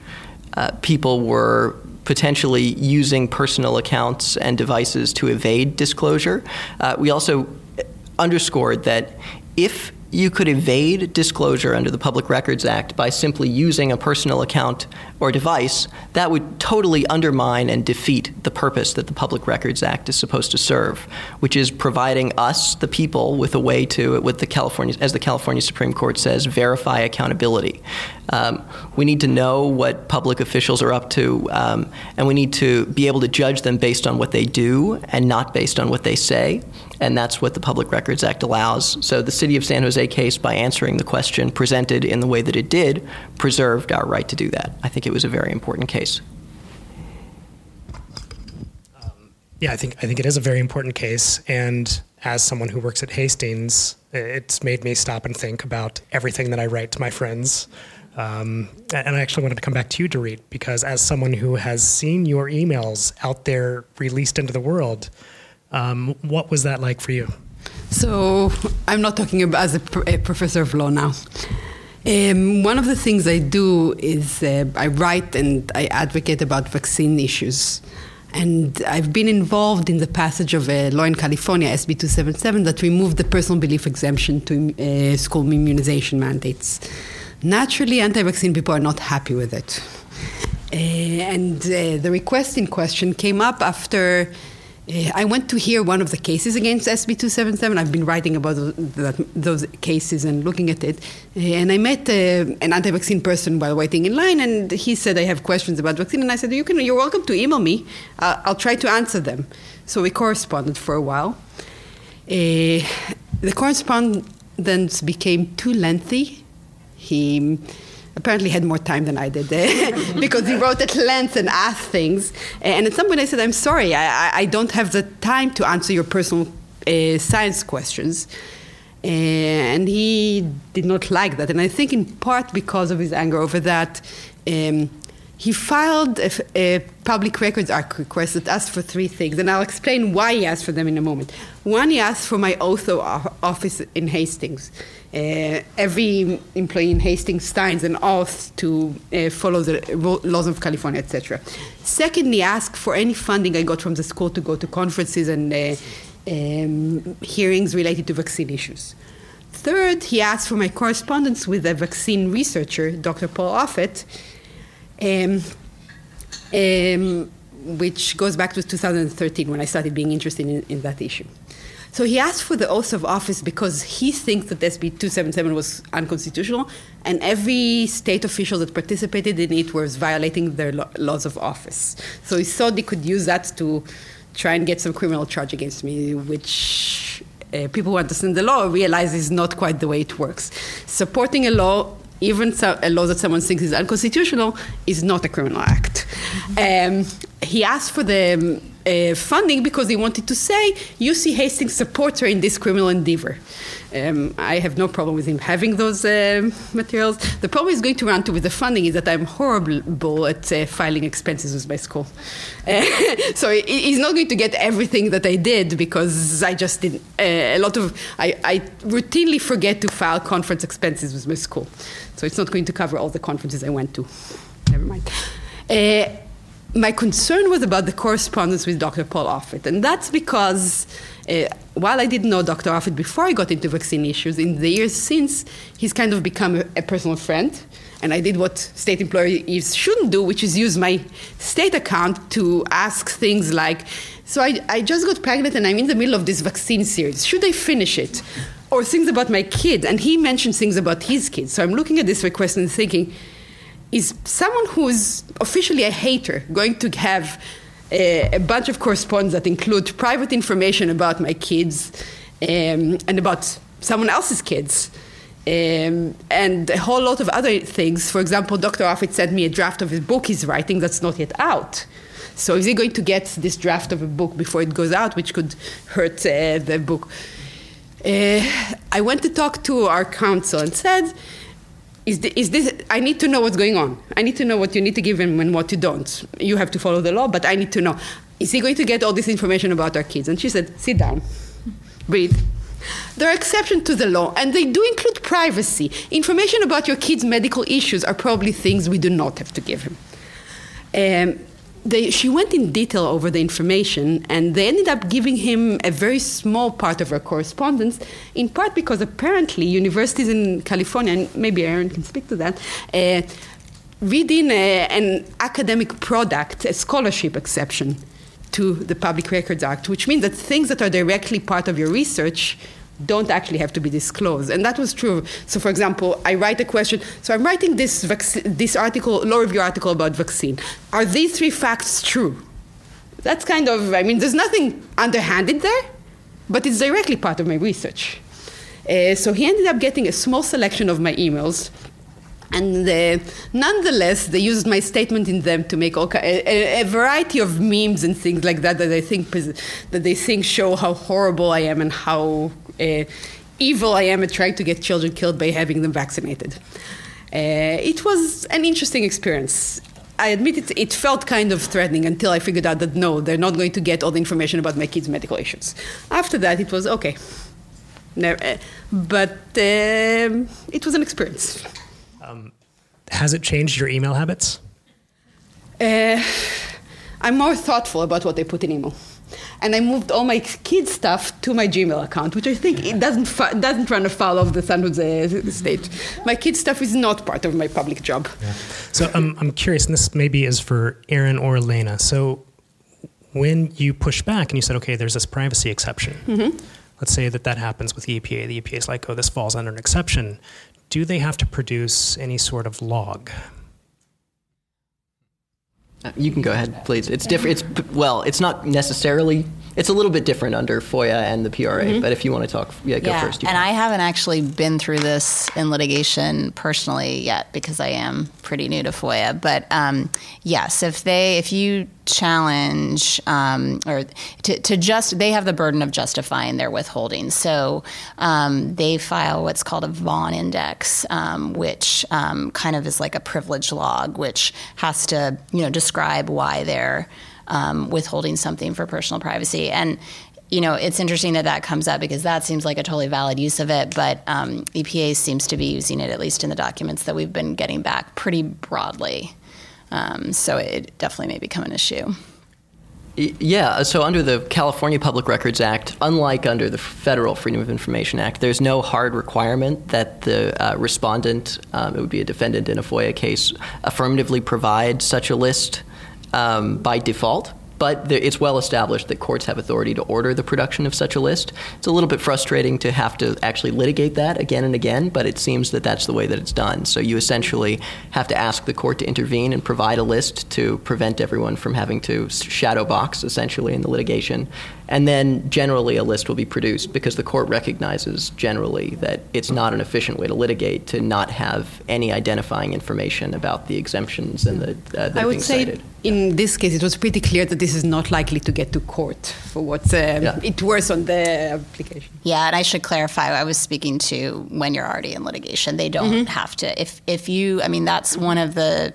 uh, people were potentially using personal accounts and devices to evade disclosure. Uh, we also underscored that if you could evade disclosure under the Public Records Act by simply using a personal account or device, that would totally undermine and defeat the purpose that the Public Records Act is supposed to serve, which is providing us, the people, with a way to, with the California, as the California Supreme Court says, verify accountability. Um, we need to know what public officials are up to, um, and we need to be able to judge them based on what they do and not based on what they say. And that's what the Public Records Act allows. So the City of San Jose case, by answering the question presented in the way that it did, preserved our right to do that. I think it was a very important case. Um, yeah, I think I think it is a very important case, and as someone who works at Hastings, it's made me stop and think about everything that I write to my friends. Um, and I actually wanted to come back to you, Dorit, because as someone who has seen your emails out there released into the world, um, what was that like for you? So I'm not talking about as a, a professor of law now. Um, one of the things I do is uh, I write and I advocate about vaccine issues. And I've been involved in the passage of a law in California, SB 277, that removed the personal belief exemption to uh, school immunization mandates. Naturally, anti vaccine people are not happy with it. Uh, and uh, the request in question came up after uh, I went to hear one of the cases against SB 277. I've been writing about those, those cases and looking at it. And I met an anti vaccine person while waiting in line, and he said, I have questions about vaccine. And I said, you can, You're welcome to email me. I'll try to answer them. So we corresponded for a while. The correspondence became too lengthy. He apparently had more time than I did because he wrote at length and asked things. And at some point I said, I'm sorry, I, I don't have the time to answer your personal uh, science questions. And he did not like that. And I think in part because of his anger over that, um, he filed a, a, Public Records Act request that asked for three things, and I'll explain why he asked for them in a moment. One, he asked for my oath of office in Hastings. Uh, every employee in Hastings signs an oath to uh, follow the laws of California, etc. Secondly, ask for any funding I got from the school to go to conferences and uh, um, hearings related to vaccine issues. Third, he asked for my correspondence with a vaccine researcher, Dr. Paul Offit, Um, um, which goes back to 2013 when I started being interested in, in, that issue. So he asked for the oath of office because he thinks that SB 277 was unconstitutional, and every state official that participated in it was violating their lo- laws of office. So he thought he could use that to try and get some criminal charge against me, which uh, people who understand the law realize is not quite the way it works. Supporting a law even so, a law that someone thinks is unconstitutional is not a criminal act. Um, he asked for the uh, funding because he wanted to say UC Hastings supports her in this criminal endeavor. Um, I have no problem with him having those uh, materials. The problem he's going to run to with the funding is that I'm horrible at uh, filing expenses with my school. So he's not going to get everything that I did because I just did uh, a lot of. I, I, routinely forget to file conference expenses with my school. So it's not going to cover all the conferences I went to. Never mind. Uh, my concern was about the correspondence with Dr. Paul Offit, and that's because uh, while I didn't know Dr. Offit before I got into vaccine issues, in the years since, he's kind of become a, a personal friend. And I did what state employees shouldn't do, which is use my state account to ask things like, so I, I just got pregnant and I'm in the middle of this vaccine series. Should I finish it? Or things about my kid. And he mentioned things about his kids. So I'm looking at this request and thinking, is someone who's officially a hater going to have a, a bunch of correspondence that include private information about my kids um, and about someone else's kids? Um, and a whole lot of other things. For example, Dr. Offit sent me a draft of his book he's writing that's not yet out. So is he going to get this draft of a book before it goes out, which could hurt uh, the book? Uh, I went to talk to our counsel and said, is, the, is this i need to know what's going on. I need to know what you need to give him and what you don't. You have to follow the law but i need to know. Is he going to get all this information about our kids? And she said sit down. Breathe. There are exceptions to the law, and they do include privacy. Information about your kid's medical issues are probably things we do not have to give him. Um, they, she went in detail over the information, and they ended up giving him a very small part of her correspondence, in part because apparently universities in California, and maybe Aaron can speak to that, uh, read in a, an academic product, a scholarship exception to the Public Records Act, which means that things that are directly part of your research don't actually have to be disclosed. And that was true. So, for example, I write a question. So, I'm writing this, vac- this article, law review article about vaccine. Are these three facts true? That's kind of, I mean, there's nothing underhanded there, but it's directly part of my research. Uh, so, he ended up getting a small selection of my emails. And uh, nonetheless, they used my statement in them to make all, a, a, variety of memes and things like that that I think that they think show how horrible I am and how evil I am at trying to get children killed by having them vaccinated. Uh, it was an interesting experience. I admit it, it felt kind of threatening until I figured out that no, they're not going to get all the information about my kids' medical issues. After that, it was okay. Never, uh, but um, it was an experience. Um, has it changed your email habits? Uh, I'm more thoughtful about what I put in email and I moved all my kids' stuff to my Gmail account, which I think it doesn't doesn't run afoul of the San Jose state. My kids' stuff is not part of my public job. Yeah. So um, I'm curious, and this maybe is for Aaron or Elena. So when you push back and you said, okay, there's this privacy exception. Mm-hmm. Let's say that that happens with the EPA. The EPA is like, oh, this falls under an exception. Do they have to produce any sort of log? You can go ahead, please. It's different. It's well, it's not necessarily. It's a little bit different under FOIA and the PRA. Mm-hmm. But if you want to talk, yeah, go yeah, first. and I haven't actually been through this in litigation personally yet because I am pretty new to FOIA. But um, yes, if they, if you challenge um, or to, to, just they have the burden of justifying their withholding so um, they file what's called a Vaughn index um, which um, kind of is like a privilege log which has to you know describe why they're um, withholding something for personal privacy and you know, it's interesting that that comes up because that seems like a totally valid use of it, but um, EPA seems to be using it, at least in the documents that we've been getting back, pretty broadly. Um, so it definitely may become an issue. Yeah, so under the California Public Records Act, unlike under the federal Freedom of Information Act, there's no hard requirement that the uh, respondent, um, it would be a defendant in a FOIA case, affirmatively provide such a list um, by default but it's well established that courts have authority to order the production of such a list. It's a little bit frustrating to have to actually litigate that again and again, but it seems that that's the way that it's done. So you essentially have to ask the court to intervene and provide a list to prevent everyone from having to shadow box essentially in the litigation. And then generally a list will be produced because the court recognizes generally that it's not an efficient way to litigate to not have any identifying information about the exemptions and the uh, that I would say cited. in this case it was pretty clear that this is not likely to get to court for what um, Yeah. it was on the application. Yeah, and I should clarify. I was speaking to when you're already in litigation. They don't have to. If if you, I mean, that's one of the,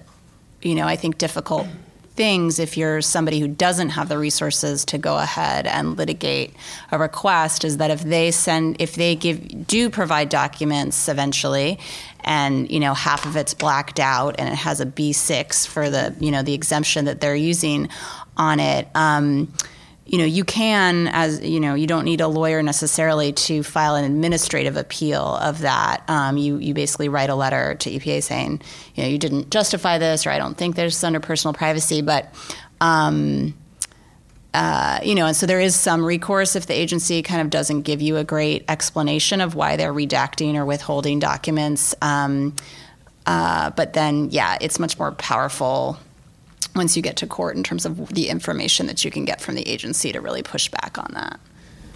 you know, I think difficult things if you're somebody who doesn't have the resources to go ahead and litigate a request is that if they send if they give do provide documents eventually and you know half of it's blacked out and it has a B6 for the you know the exemption that they're using on it um, you know, you can, as you know, you don't need a lawyer necessarily to file an administrative appeal of that. Um, you you basically write a letter to EPA saying, you know, you didn't justify this, or I don't think there's under personal privacy, but. Um, uh, you know, and so there is some recourse if the agency kind of doesn't give you a great explanation of why they're redacting or withholding documents. Um, uh, but then, yeah, it's much more powerful once you get to court in terms of the information that you can get from the agency to really push back on that.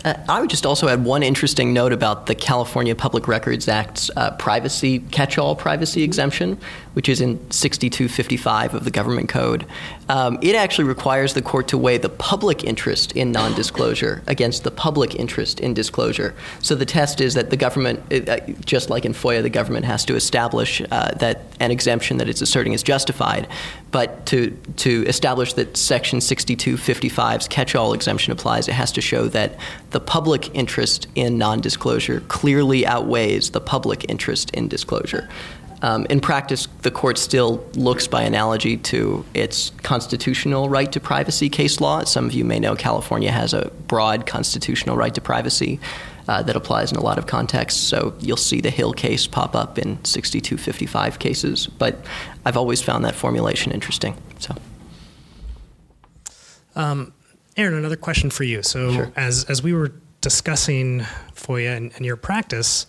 Uh, I would just also add one interesting note about the California Public Records Act's uh, privacy catch-all privacy exemption, which is in 6255 of the Government Code. Um, it actually requires the court to weigh the public interest in non-disclosure against the public interest in disclosure. So the test is that the government, uh, just like in FOIA, the government has to establish uh, that an exemption that it's asserting is justified. But to to establish that Section 6255's catch-all exemption applies, it has to show that the public interest in non-disclosure clearly outweighs the public interest in disclosure. Um, in practice, the court still looks by analogy to its constitutional right to privacy case law. As some of you may know, California has a broad constitutional right to privacy uh, that applies in a lot of contexts. So you'll see the Hill case pop up in 6255 cases. But I've always found that formulation interesting. So. Aaron, another question for you. So, Sure. as as we were discussing FOIA and, and your practice,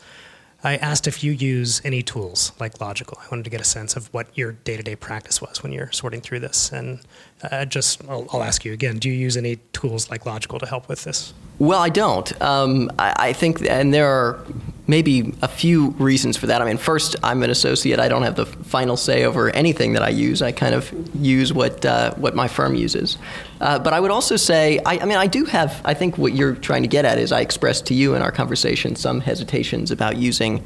I asked if you use any tools like Logikcull. I wanted to get a sense of what your day to day practice was when you're sorting through this. And uh, just, I'll, I'll ask you again: Do you use any tools like Logikcull to help with this? Well, I don't. Um, I, I think, and there are maybe a few reasons for that. I mean, first, I'm an associate. I don't have the final say over anything that I use. I kind of use what uh, what my firm uses. Uh, but I would also say, I, I mean, I do have. I think what you're trying to get at is I expressed to you in our conversation some hesitations about using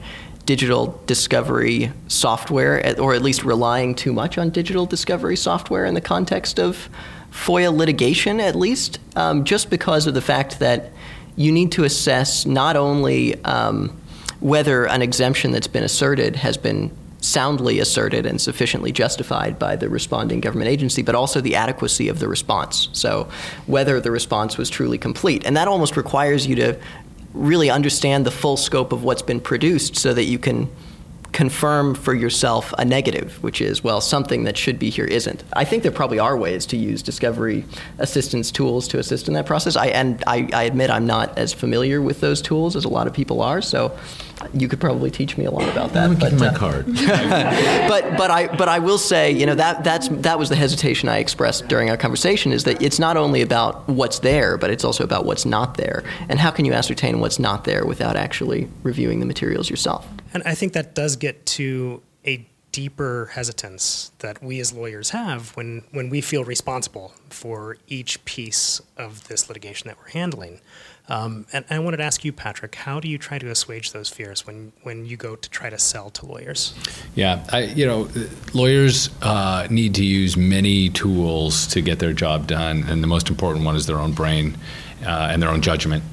digital discovery software, or at least relying too much on digital discovery software in the context of FOIA litigation, at least, um, just because of the fact that you need to assess not only um, whether an exemption that's been asserted has been soundly asserted and sufficiently justified by the responding government agency, but also the adequacy of the response. So, whether the response was truly complete. And that almost requires you to really understand the full scope of what's been produced so that you can confirm for yourself a negative, which is, well, something that should be here isn't. I think there probably are ways to use discovery assistance tools to assist in that process. I, and I, I admit I'm not as familiar with those tools as a lot of people are, so you could probably teach me a lot about that. Give but, my uh, card. but but I but I will say, you know, that that's that was the hesitation I expressed during our conversation is that it's not only about what's there, but it's also about what's not there. And how can you ascertain what's not there without actually reviewing the materials yourself? And I think that does get to a deeper hesitance that we as lawyers have when, when we feel responsible for each piece of this litigation that we're handling. Um, and I wanted to ask you, Patrick, how do you try to assuage those fears when, when you go to try to sell to lawyers? Yeah, I, you know, lawyers uh, need to use many tools to get their job done, and the most important one is their own brain uh, and their own judgment.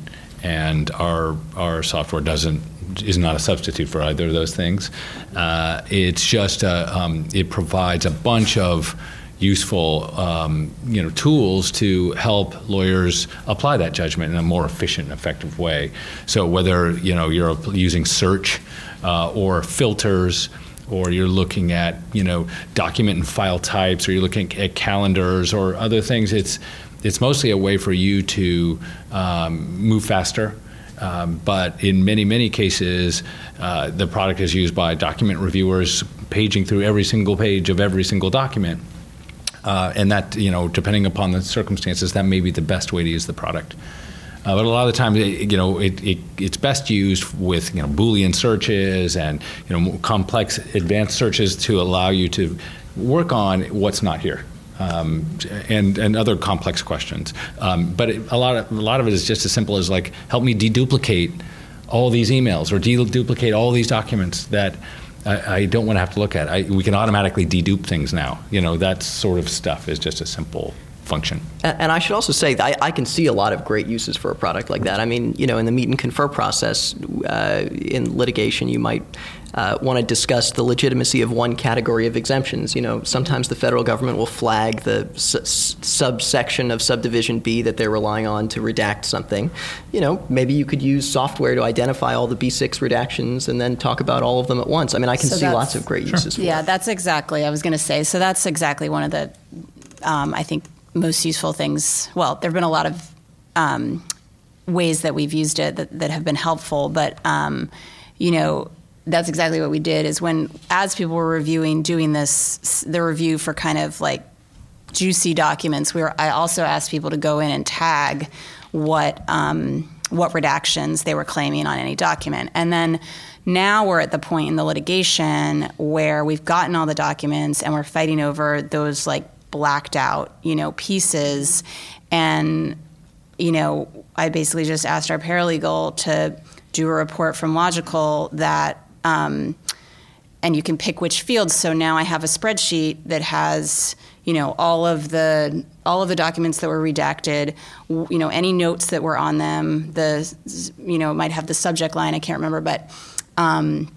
And our our software doesn't is not a substitute for either of those things. Uh, it's just a, um, it provides a bunch of useful um, you know tools to help lawyers apply that judgment in a more efficient and effective way. So whether you know you're using search uh, or filters or you're looking at you know document and file types or you're looking at calendars or other things it's it's mostly a way for you to um, move faster um, but in many, many cases, uh, the product is used by document reviewers paging through every single page of every single document. Uh, and that, you know, depending upon the circumstances, that may be the best way to use the product. Uh, but a lot of the time, you know, it, it, it's best used with you know Boolean searches and you know complex advanced searches to allow you to work on what's not here um, and and other complex questions. Um, but it, a lot of a lot of it is just as simple as like help me deduplicate all these emails or deduplicate all these documents that. I, I don't want to have to look at. I, we can automatically dedupe things now. You know that sort of stuff is just a simple function. And, I should also say that I, I, can see a lot of great uses for a product like that. I mean, you know, in the meet and confer process, uh, in litigation, you might uh, want to discuss the legitimacy of one category of exemptions. You know, sometimes the federal government will flag the s- subsection of subdivision B that they're relying on to redact something. You know, maybe you could use software to identify all the B6 redactions and then talk about all of them at once. I mean, I can so see lots of great sure. uses. yeah, that's exactly. I was going to say. So that's exactly one of the, um, I think, most useful things. Well, there have been a lot of um, ways that we've used it that, that have been helpful, but um, you know that's exactly what we did is when as people were reviewing doing this the review for kind of like juicy documents we were i also asked people to go in and tag what um, what redactions they were claiming on any document. And then now we're at the point in the litigation where we've gotten all the documents and we're fighting over those like blacked out you know pieces. And you know i basically just asked our paralegal to do a report from Logikcull that um, and you can pick which fields. So now I have a spreadsheet that has you know all of the all of the documents that were redacted, you know any notes that were on them. The you know might have the subject line I can't remember, but. Um,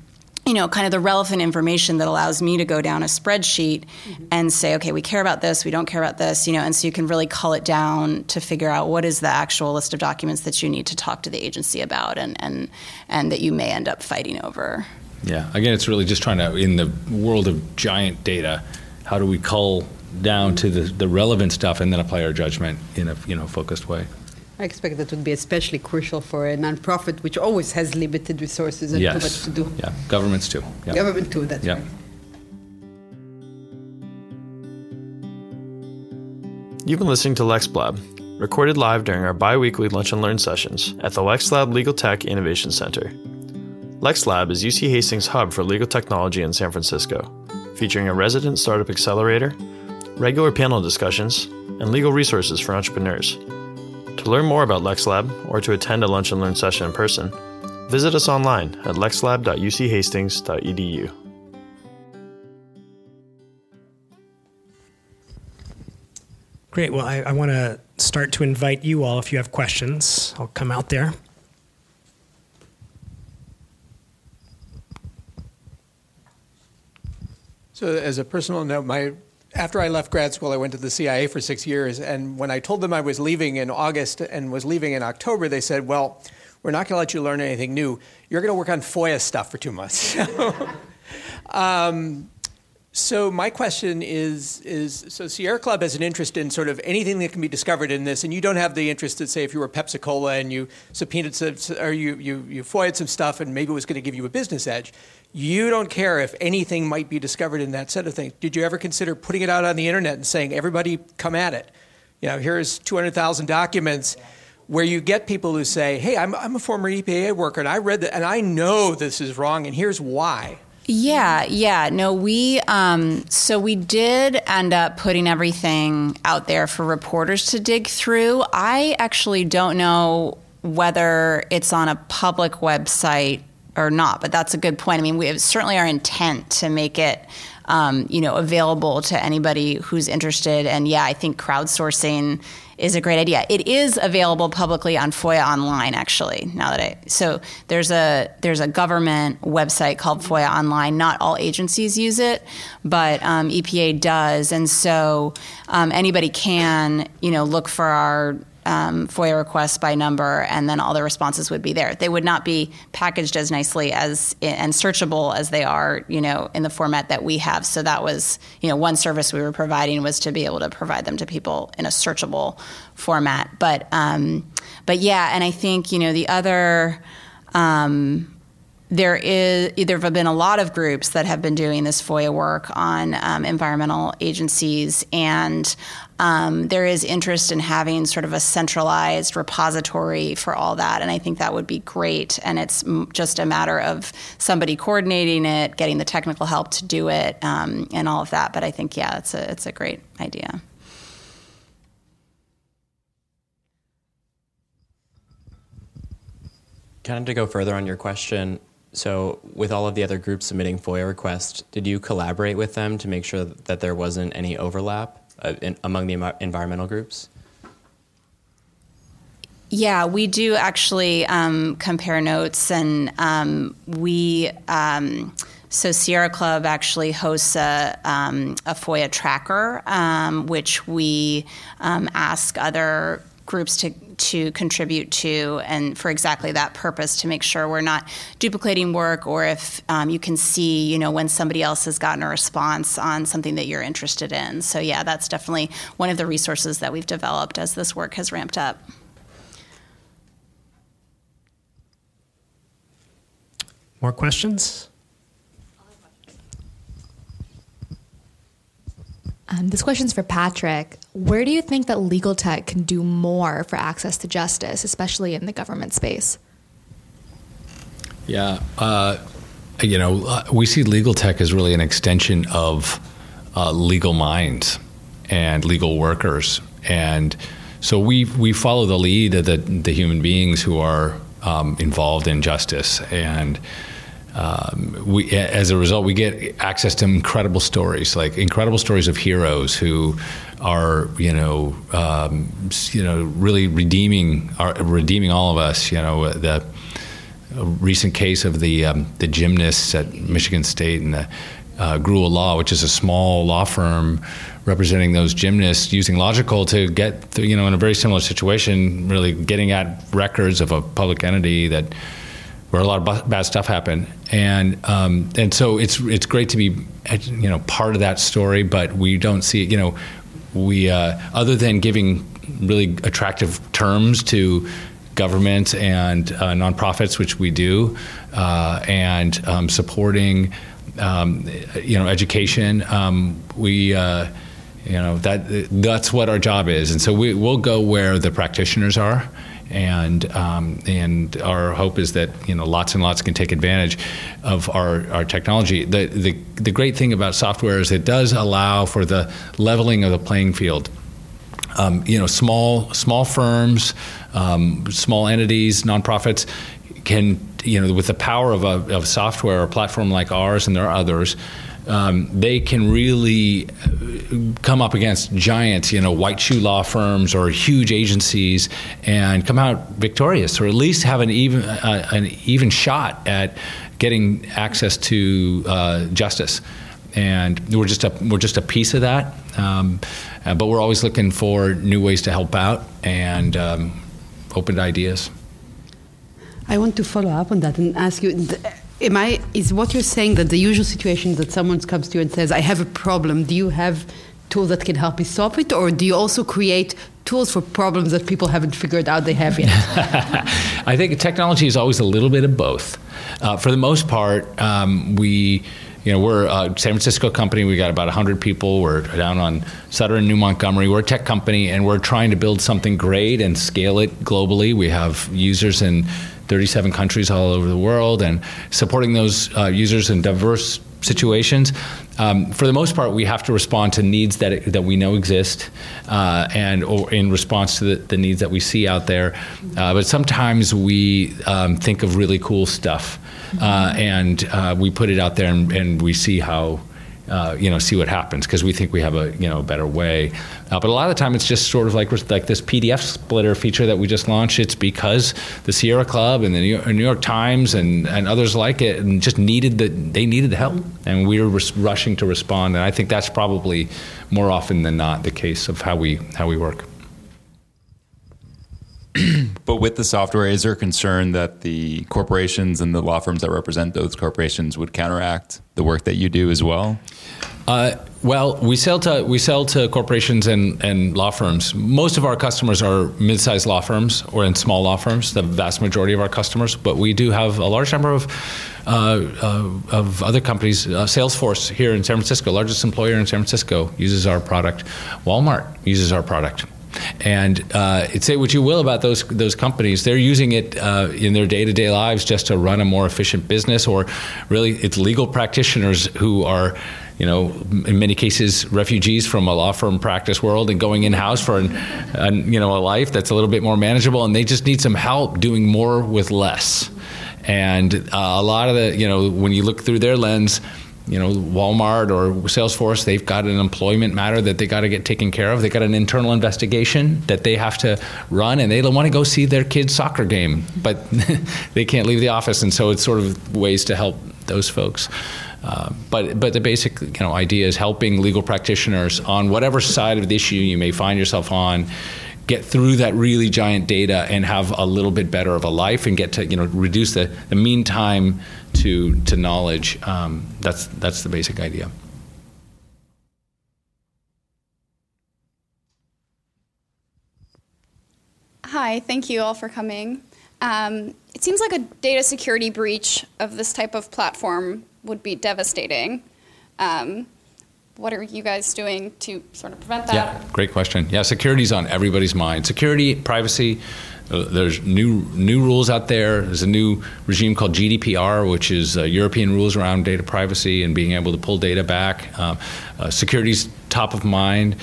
you know, kind of the relevant information that allows me to go down a spreadsheet mm-hmm. and say, okay, we care about this, we don't care about this, you know, and so you can really cull it down to figure out what is the actual list of documents that you need to talk to the agency about and and and that you may end up fighting over. Yeah. Again, it's really just trying to, in the world of giant data, how do we cull down to the, the relevant stuff and then apply our judgment in a you know focused way. I expect that would be especially crucial for a nonprofit, which always has limited resources and yes. too much to do. Yeah, governments too. Yeah. Government too. That's yeah. right. You've been listening to LexLab, recorded live during our bi-weekly lunch and learn sessions at the LexLab Legal Tech Innovation Center. LexLab is UC Hastings' hub for legal technology in San Francisco, featuring a resident startup accelerator, regular panel discussions, and legal resources for entrepreneurs. To learn more about LexLab or to attend a lunch and learn session in person, visit us online at lexlab.uchastings.edu. Great. Well, I, I want to start to invite you all if you have questions. I'll come out there. So, as a personal note, my after I left grad school, I went to the CIA for six years. And when I told them I was leaving in August and was leaving in October, they said, "Well, we're not going to let you learn anything new. You're going to work on FOIA stuff for two months." um, so my question is, is so Sierra Club has an interest in sort of anything that can be discovered in this, and you don't have the interest that say if you were Pepsi Cola and you subpoenaed some, or you, you, you FOIA'd some stuff and maybe it was going to give you a business edge. You don't care if anything might be discovered in that set of things. Did you ever consider putting it out on the internet and saying, everybody come at it? You know, here's 200,000 documents where you get people who say, hey, I'm, I'm a former EPA worker and I read that and I know this is wrong and here's why. Yeah, yeah. No, we um, so we did end up putting everything out there for reporters to dig through. I actually don't know whether it's on a public website or not. But that's a good point. I mean, we have certainly our intent to make it. Um, you know, available to anybody who's interested. And yeah, I think crowdsourcing is a great idea. It is available publicly on FOIA Online, actually. Now that I so there's a there's a government website called FOIA Online. Not all agencies use it, but um, EPA does, and so um, anybody can you know look for our um, FOIA requests by number, and then all the responses would be there. They would not be packaged as nicely as and searchable as they are, you know, in the format that we have. So that was, you know, one service we were providing was to be able to provide them to people in a searchable format. But, um, but yeah, and I think you know the other. Um, there is there have been a lot of groups that have been doing this FOIA work on um, environmental agencies, and um, there is interest in having sort of a centralized repository for all that, and I think that would be great. And it's just a matter of somebody coordinating it, getting the technical help to do it, um, and all of that. But I think yeah, it's a it's a great idea. Kind of to go further on your question, so, with all of the other groups submitting FOIA requests, did you collaborate with them to make sure that there wasn't any overlap uh, in, among the environmental groups? Yeah, we do actually um, compare notes, and um, we. Um, so Sierra Club actually hosts a, um, a FOIA tracker, um, which we um, ask other groups to to contribute to, and for exactly that purpose to make sure we're not duplicating work, or if um, you can see, you know, when somebody else has gotten a response on something that you're interested in. So yeah, that's definitely one of the resources that we've developed as this work has ramped up. More questions? Um, this question's for Patrick. Where do you think that legal tech can do more for access to justice, especially in the government space? Yeah, uh, you know, uh, we see legal tech as really an extension of uh, legal minds and legal workers, and so we we follow the lead of the the human beings who are um, involved in justice and um, we, as a result, we get access to incredible stories, like incredible stories of heroes who are, you know, um, you know, really redeeming, are redeeming all of us. You know, the recent case of the um, the gymnasts at Michigan State and the uh, Grewal Law, which is a small law firm representing those gymnasts, using Logikcull to get, you know, in a very similar situation, really getting at records of a public entity that where a lot of bad stuff happened, and um, and so it's it's great to be you know part of that story, but we don't see you know we uh, other than giving really attractive terms to government and uh, nonprofits, which we do, uh, and um, supporting um, you know education. Um, we uh, you know that that's what our job is, and so we, we'll go where the practitioners are and um, and our hope is that you know lots and lots can take advantage of our, our technology. The, the the great thing about software is it does allow for the leveling of the playing field. Um, you know, small small firms, um, small entities, nonprofits can you know with the power of a of software or platform like ours, and there are others um, they can really come up against giants, you know, white shoe law firms or huge agencies, and come out victorious, or at least have an even uh, an even shot at getting access to uh, justice. And we're just a we're just a piece of that, um, uh, but we're always looking for new ways to help out and um, open to ideas. I want to follow up on that and ask you am I is what you're saying that the usual situation that someone comes to you and says I have a problem do you have tools that can help you solve it or do you also create tools for problems that people haven't figured out they have yet I think technology is always a little bit of both uh, for the most part um, we you know, we're a San Francisco company. We got about 100 people. We're down on Sutter and New Montgomery. We're a tech company, and we're trying to build something great and scale it globally. We have users in 37 countries all over the world and supporting those uh, users in diverse situations. Um, for the most part, we have to respond to needs that that we know exist, uh, and or in response to the, the, needs that we see out there. Uh, but sometimes we um, think of really cool stuff. uh, and uh, we put it out there and, and we see how. Uh, you know, see what happens because we think we have a you know better way. Uh, but a lot of the time, it's just sort of like like this PDF splitter feature that we just launched. It's because the Sierra Club and the New York, New York Times and, and others like it and just needed the they needed the help, and we were res- rushing to respond. And I think that's probably more often than not the case of how we how we work. But with the software, is there concern that the corporations and the law firms that represent those corporations would counteract the work that you do as well? Uh, well, we sell to we sell to corporations and, and law firms. Most of our customers are mid-sized law firms or in small law firms. The vast majority of our customers, but we do have a large number of uh, uh, of other companies. Uh, Salesforce here in San Francisco, largest employer in San Francisco, uses our product. Walmart uses our product. And uh, say what you will about those those companies, they're using it uh, in their day to day lives just to run a more efficient business, or really, it's legal practitioners who are you know, in many cases, refugees from a law firm practice world and going in house for an, an, you know a life that's a little bit more manageable, and they just need some help doing more with less. And uh, a lot of the, you know, when you look through their lens, you know, Walmart or Salesforce, they've got an employment matter that they got to get taken care of. They got an internal investigation that they have to run, and they want to go see their kid's soccer game, but they can't leave the office, and so it's sort of ways to help those folks. Uh, but but the basic you know idea is helping legal practitioners on whatever side of the issue you may find yourself on get through that really giant data and have a little bit better of a life and get to you know reduce the, the mean time to to knowledge um, that's that's the basic idea Hi, thank you all for coming. Um, it seems like a data security breach of this type of platform would be devastating. Um, what are you guys doing to sort of prevent that? Yeah, great question. Yeah, security's on everybody's mind. Security, privacy. Uh, there's new new rules out there. There's a new regime called GDPR, which is uh, European rules around data privacy and being able to pull data back. Um, uh, security's top of mind.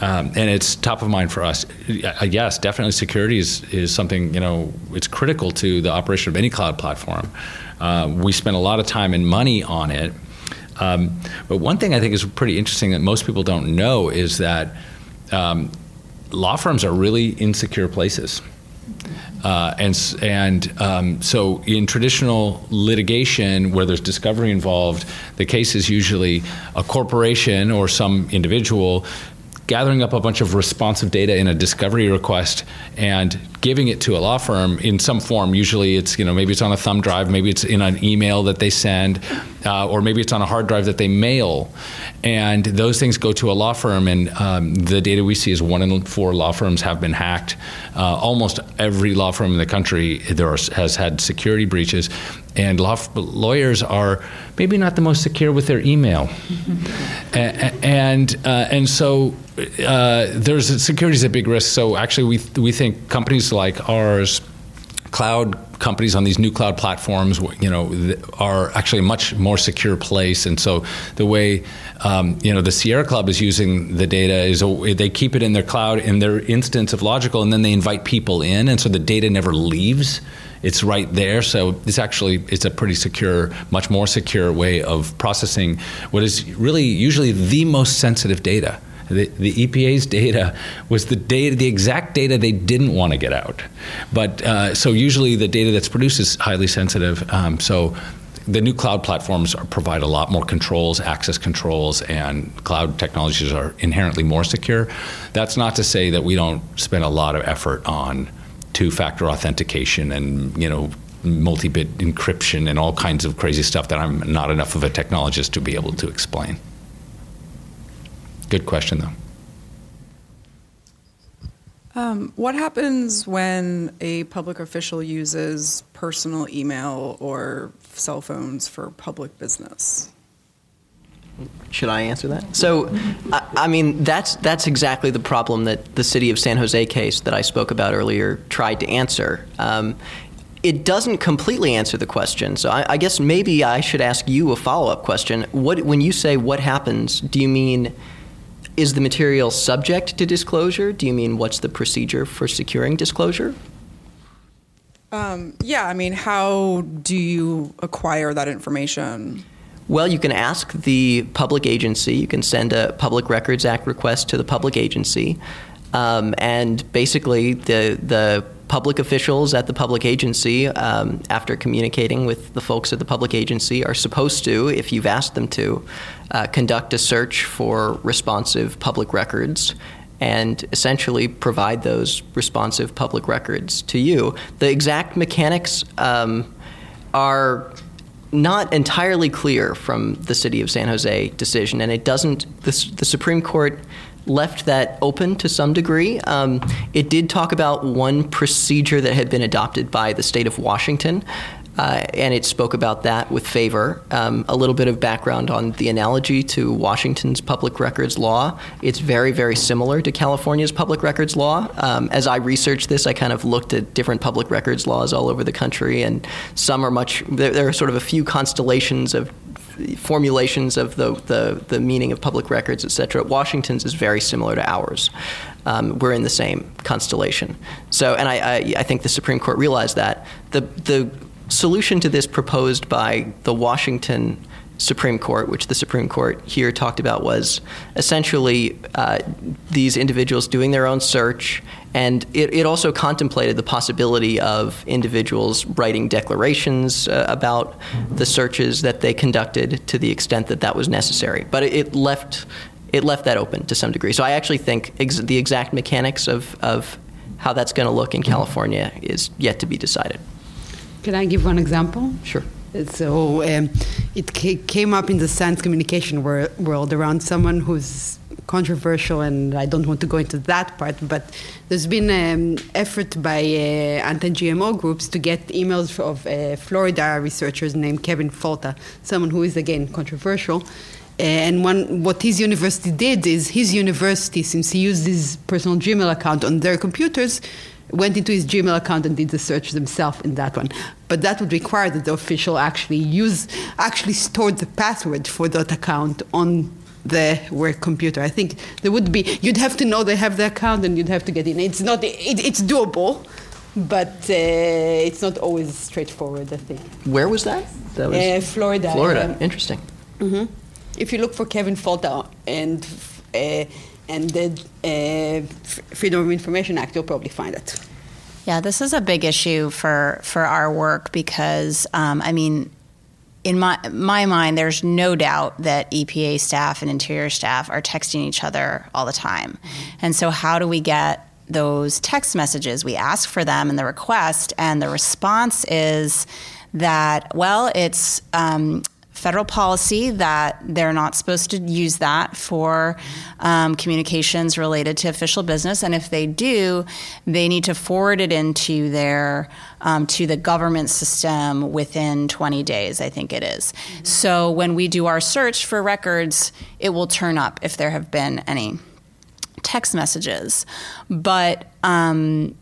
Um, and it's top of mind for us. Yes, definitely, security is, is something you know it's critical to the operation of any cloud platform. Uh, we spend a lot of time and money on it. Um, but one thing I think is pretty interesting that most people don't know is that um, law firms are really insecure places. Uh, and and um, so in traditional litigation where there's discovery involved, the case is usually a corporation or some individual gathering up a bunch of responsive data in a discovery request and giving it to a law firm in some form. Usually, it's you know maybe it's on a thumb drive, maybe it's in an email that they send, uh, or maybe it's on a hard drive that they mail, and those things go to a law firm. And um, the data we see is one in four law firms have been hacked. Uh, almost every law firm in the country there are, has had security breaches, and law, lawyers are maybe not the most secure with their email, and and, uh, and so uh, there's security is a big risk. So actually, we we think companies like ours, cloud companies on these new cloud platforms, you know, are actually a much more secure place. And so the way um, you know the Sierra Club is using the data is they keep it in their cloud in their instance of Logikcull, and then they invite people in, and so the data never leaves it's right there. So it's actually it's a pretty secure, much more secure way of processing what is really usually the most sensitive data. The, the, EPA's data was the data, the exact data they didn't want to get out. But uh, so usually the data that's produced is highly sensitive. Um, so the new cloud platforms are, provide a lot more controls, access controls, and cloud technologies are inherently more secure. That's not to say that we don't spend a lot of effort on two-factor authentication and you know multi-bit encryption and all kinds of crazy stuff that I'm not enough of a technologist to be able to explain. Good question, though. Um, what happens when a public official uses personal email or cell phones for public business? Should I answer that? So, I, I, mean, that's that's exactly the problem that the city of San Jose case that I spoke about earlier tried to answer. Um, it doesn't completely answer the question. So, I, I guess maybe I should ask you a follow-up question. What, when you say what happens, do you mean is the material subject to disclosure? Do you mean what's the procedure for securing disclosure? Um, yeah, I mean, how do you acquire that information? Well, you can ask the public agency. You can send a Public Records Act request to the public agency, um, and basically the the public officials at the public agency, um, after communicating with the folks at the public agency, are supposed to, if you've asked them to, uh, conduct a search for responsive public records and essentially provide those responsive public records to you. The exact mechanics um, are not entirely clear from the city of San Jose decision, and it doesn't. The, the Supreme Court left that open to some degree. Um, it did talk about one procedure that had been adopted by the state of Washington. Uh, and it spoke about that with favor. Um, a little bit of background on the analogy to Washington's public records law. It's very, very similar to California's public records law. Um, as I researched this, I kind of looked at different public records laws all over the country, and some are much, there, there are sort of a few constellations of formulations of the, the, the meaning of public records, et cetera. Washington's is very similar to ours. Um, we're in the same constellation. So, and I, I, I think the Supreme Court realized that. The, the solution to this proposed by the Washington Supreme Court, which the Supreme Court here talked about, was essentially uh, these individuals doing their own search. And it, it, also contemplated the possibility of individuals writing declarations uh, about the searches that they conducted to the extent that that was necessary. But it, it left it left that open to some degree. So I actually think ex- the exact mechanics of, of how that's going to look in California is yet to be decided. Can I give one example? Sure. So um, it came up in the science communication wor- world around someone who's controversial, and I don't want to go into that part, but there's been an um, effort by uh, anti-GMO groups to get emails of uh, Florida researchers named Kevin Folta, someone who is again controversial. And one, what his university did is his university, since he used his personal Gmail account on their computers, went into his Gmail account and did the search themselves in that one. But that would require that the official actually use actually stored the password for that account on the work computer. I think there would be you'd have to know they have the account and you'd have to get in. It's not it, it's doable, but uh, it's not always straightforward. I think. Where was that? That was uh, Florida. Florida. Um, Interesting. Mm-hmm. If you look for Kevin Folta and. Uh, and the uh, Freedom of Information Act, you'll probably find it. Yeah, this is a big issue for for our work because um, I mean, in my my mind, there's no doubt that EPA staff and Interior staff are texting each other all the time, mm-hmm. and so how do we get those text messages? We ask for them in the request, and the response is that well, it's um, federal policy that they're not supposed to use that for um, communications related to official business, and if they do, they need to forward it into their um, to the government system within 20 days. I think it is. Mm-hmm. So when we do our search for records, it will turn up if there have been any text messages, but um,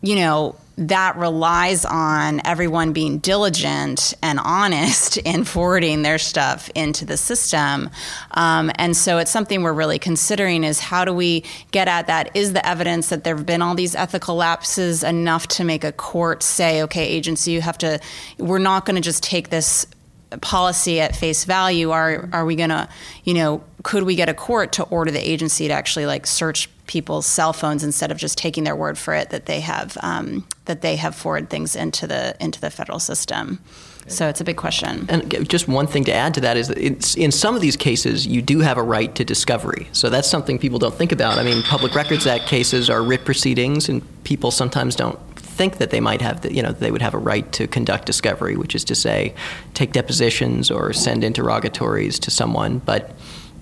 you know that relies on everyone being diligent and honest in forwarding their stuff into the system. Um, and so it's something we're really considering is how do we get at that? Is the evidence that there have been all these ethical lapses enough to make a court say, okay, agency, you have to, we're not going to just take this policy at face value are are we going to you know could we get a court to order the agency to actually like search people's cell phones instead of just taking their word for it that they have um, that they have forwarded things into the into the federal system. So it's a big question. And just one thing to add to that is that in some of these cases, you do have a right to discovery. So that's something people don't think about. I mean, Public Records Act cases are writ proceedings, and people sometimes don't think that they might have, the, you know, they would have a right to conduct discovery, which is to say, take depositions or send interrogatories to someone. But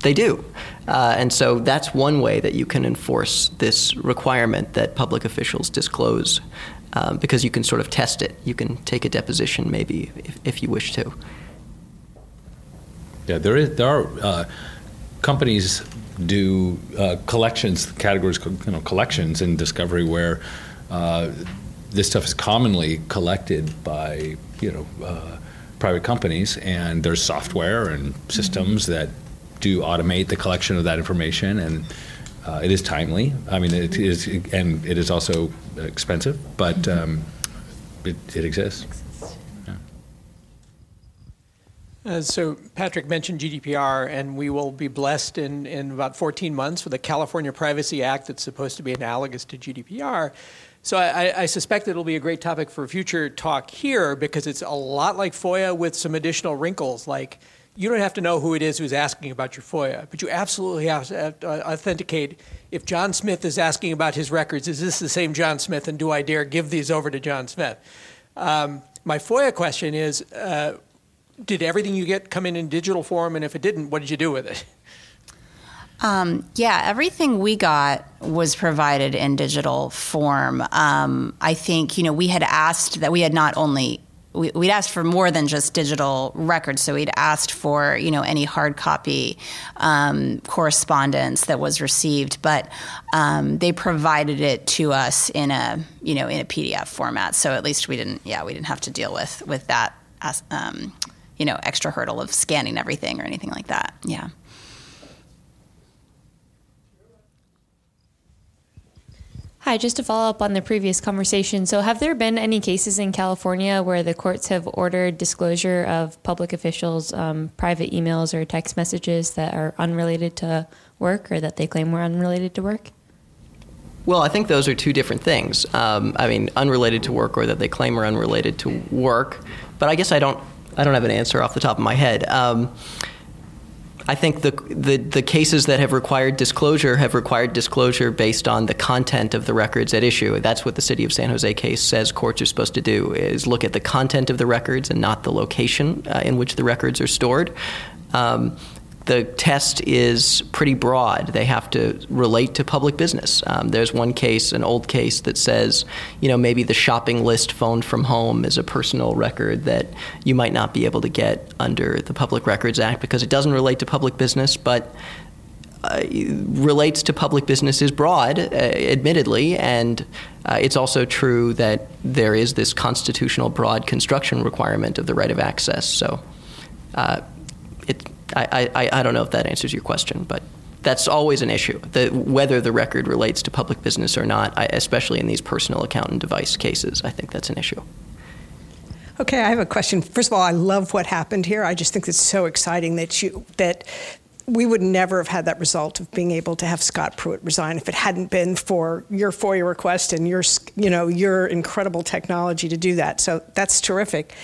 they do. Uh, and so that's one way that you can enforce this requirement that public officials disclose um, because you can sort of test it. You can take a deposition maybe if, if you wish to. Yeah, there is there are uh, companies do uh, collections categories you know collections in discovery where uh, this stuff is commonly collected by you know uh, private companies and there's software and systems mm-hmm. that do automate the collection of that information, and uh, it is timely. I mean, it is, and it is also expensive, but um, it, it exists. Uh, so Patrick mentioned GDPR, and we will be blessed in, in about 14 months with a California Privacy Act that's supposed to be analogous to GDPR. So I, I suspect it'll be a great topic for future talk here because it's a lot like FOIA with some additional wrinkles, like you don't have to know who it is who's asking about your FOIA, but you absolutely have to uh, authenticate if John Smith is asking about his records, is this the same John Smith, and do I dare give these over to John Smith? Um, my FOIA question is uh, Did everything you get come in in digital form, and if it didn't, what did you do with it? Um, yeah, everything we got was provided in digital form. Um, I think, you know, we had asked that we had not only we, would asked for more than just digital records. So we'd asked for you know any hard copy um, correspondence that was received, but um, they provided it to us in a you know in a PDF format. So at least we didn't yeah we didn't have to deal with with that as, um, you know extra hurdle of scanning everything or anything like that. Yeah. Hi, just to follow up on the previous conversation. So, have there been any cases in California where the courts have ordered disclosure of public officials' um, private emails or text messages that are unrelated to work or that they claim were unrelated to work? Well, I think those are two different things. Um, I mean, unrelated to work or that they claim are unrelated to work. But I guess I don't. I don't have an answer off the top of my head. Um, I think the, the, the cases that have required disclosure have required disclosure based on the content of the records at issue. That's what the city of San Jose case says courts are supposed to do: is look at the content of the records and not the location uh, in which the records are stored. Um, the test is pretty broad. They have to relate to public business. Um, there's one case, an old case, that says, you know, maybe the shopping list phoned from home is a personal record that you might not be able to get under the Public Records Act because it doesn't relate to public business, but uh, relates to public business is broad, uh, admittedly, and uh, it's also true that there is this constitutional broad construction requirement of the right of access. So uh, it I, I, I don't know if that answers your question, but that's always an issue. The, whether the record relates to public business or not, I, especially in these personal account and device cases, I think that's an issue. Okay, I have a question. First of all, I love what happened here. I just think it's so exciting that you that we would never have had that result of being able to have Scott Pruitt resign if it hadn't been for your FOIA request and your, you know, your incredible technology to do that. So that's terrific.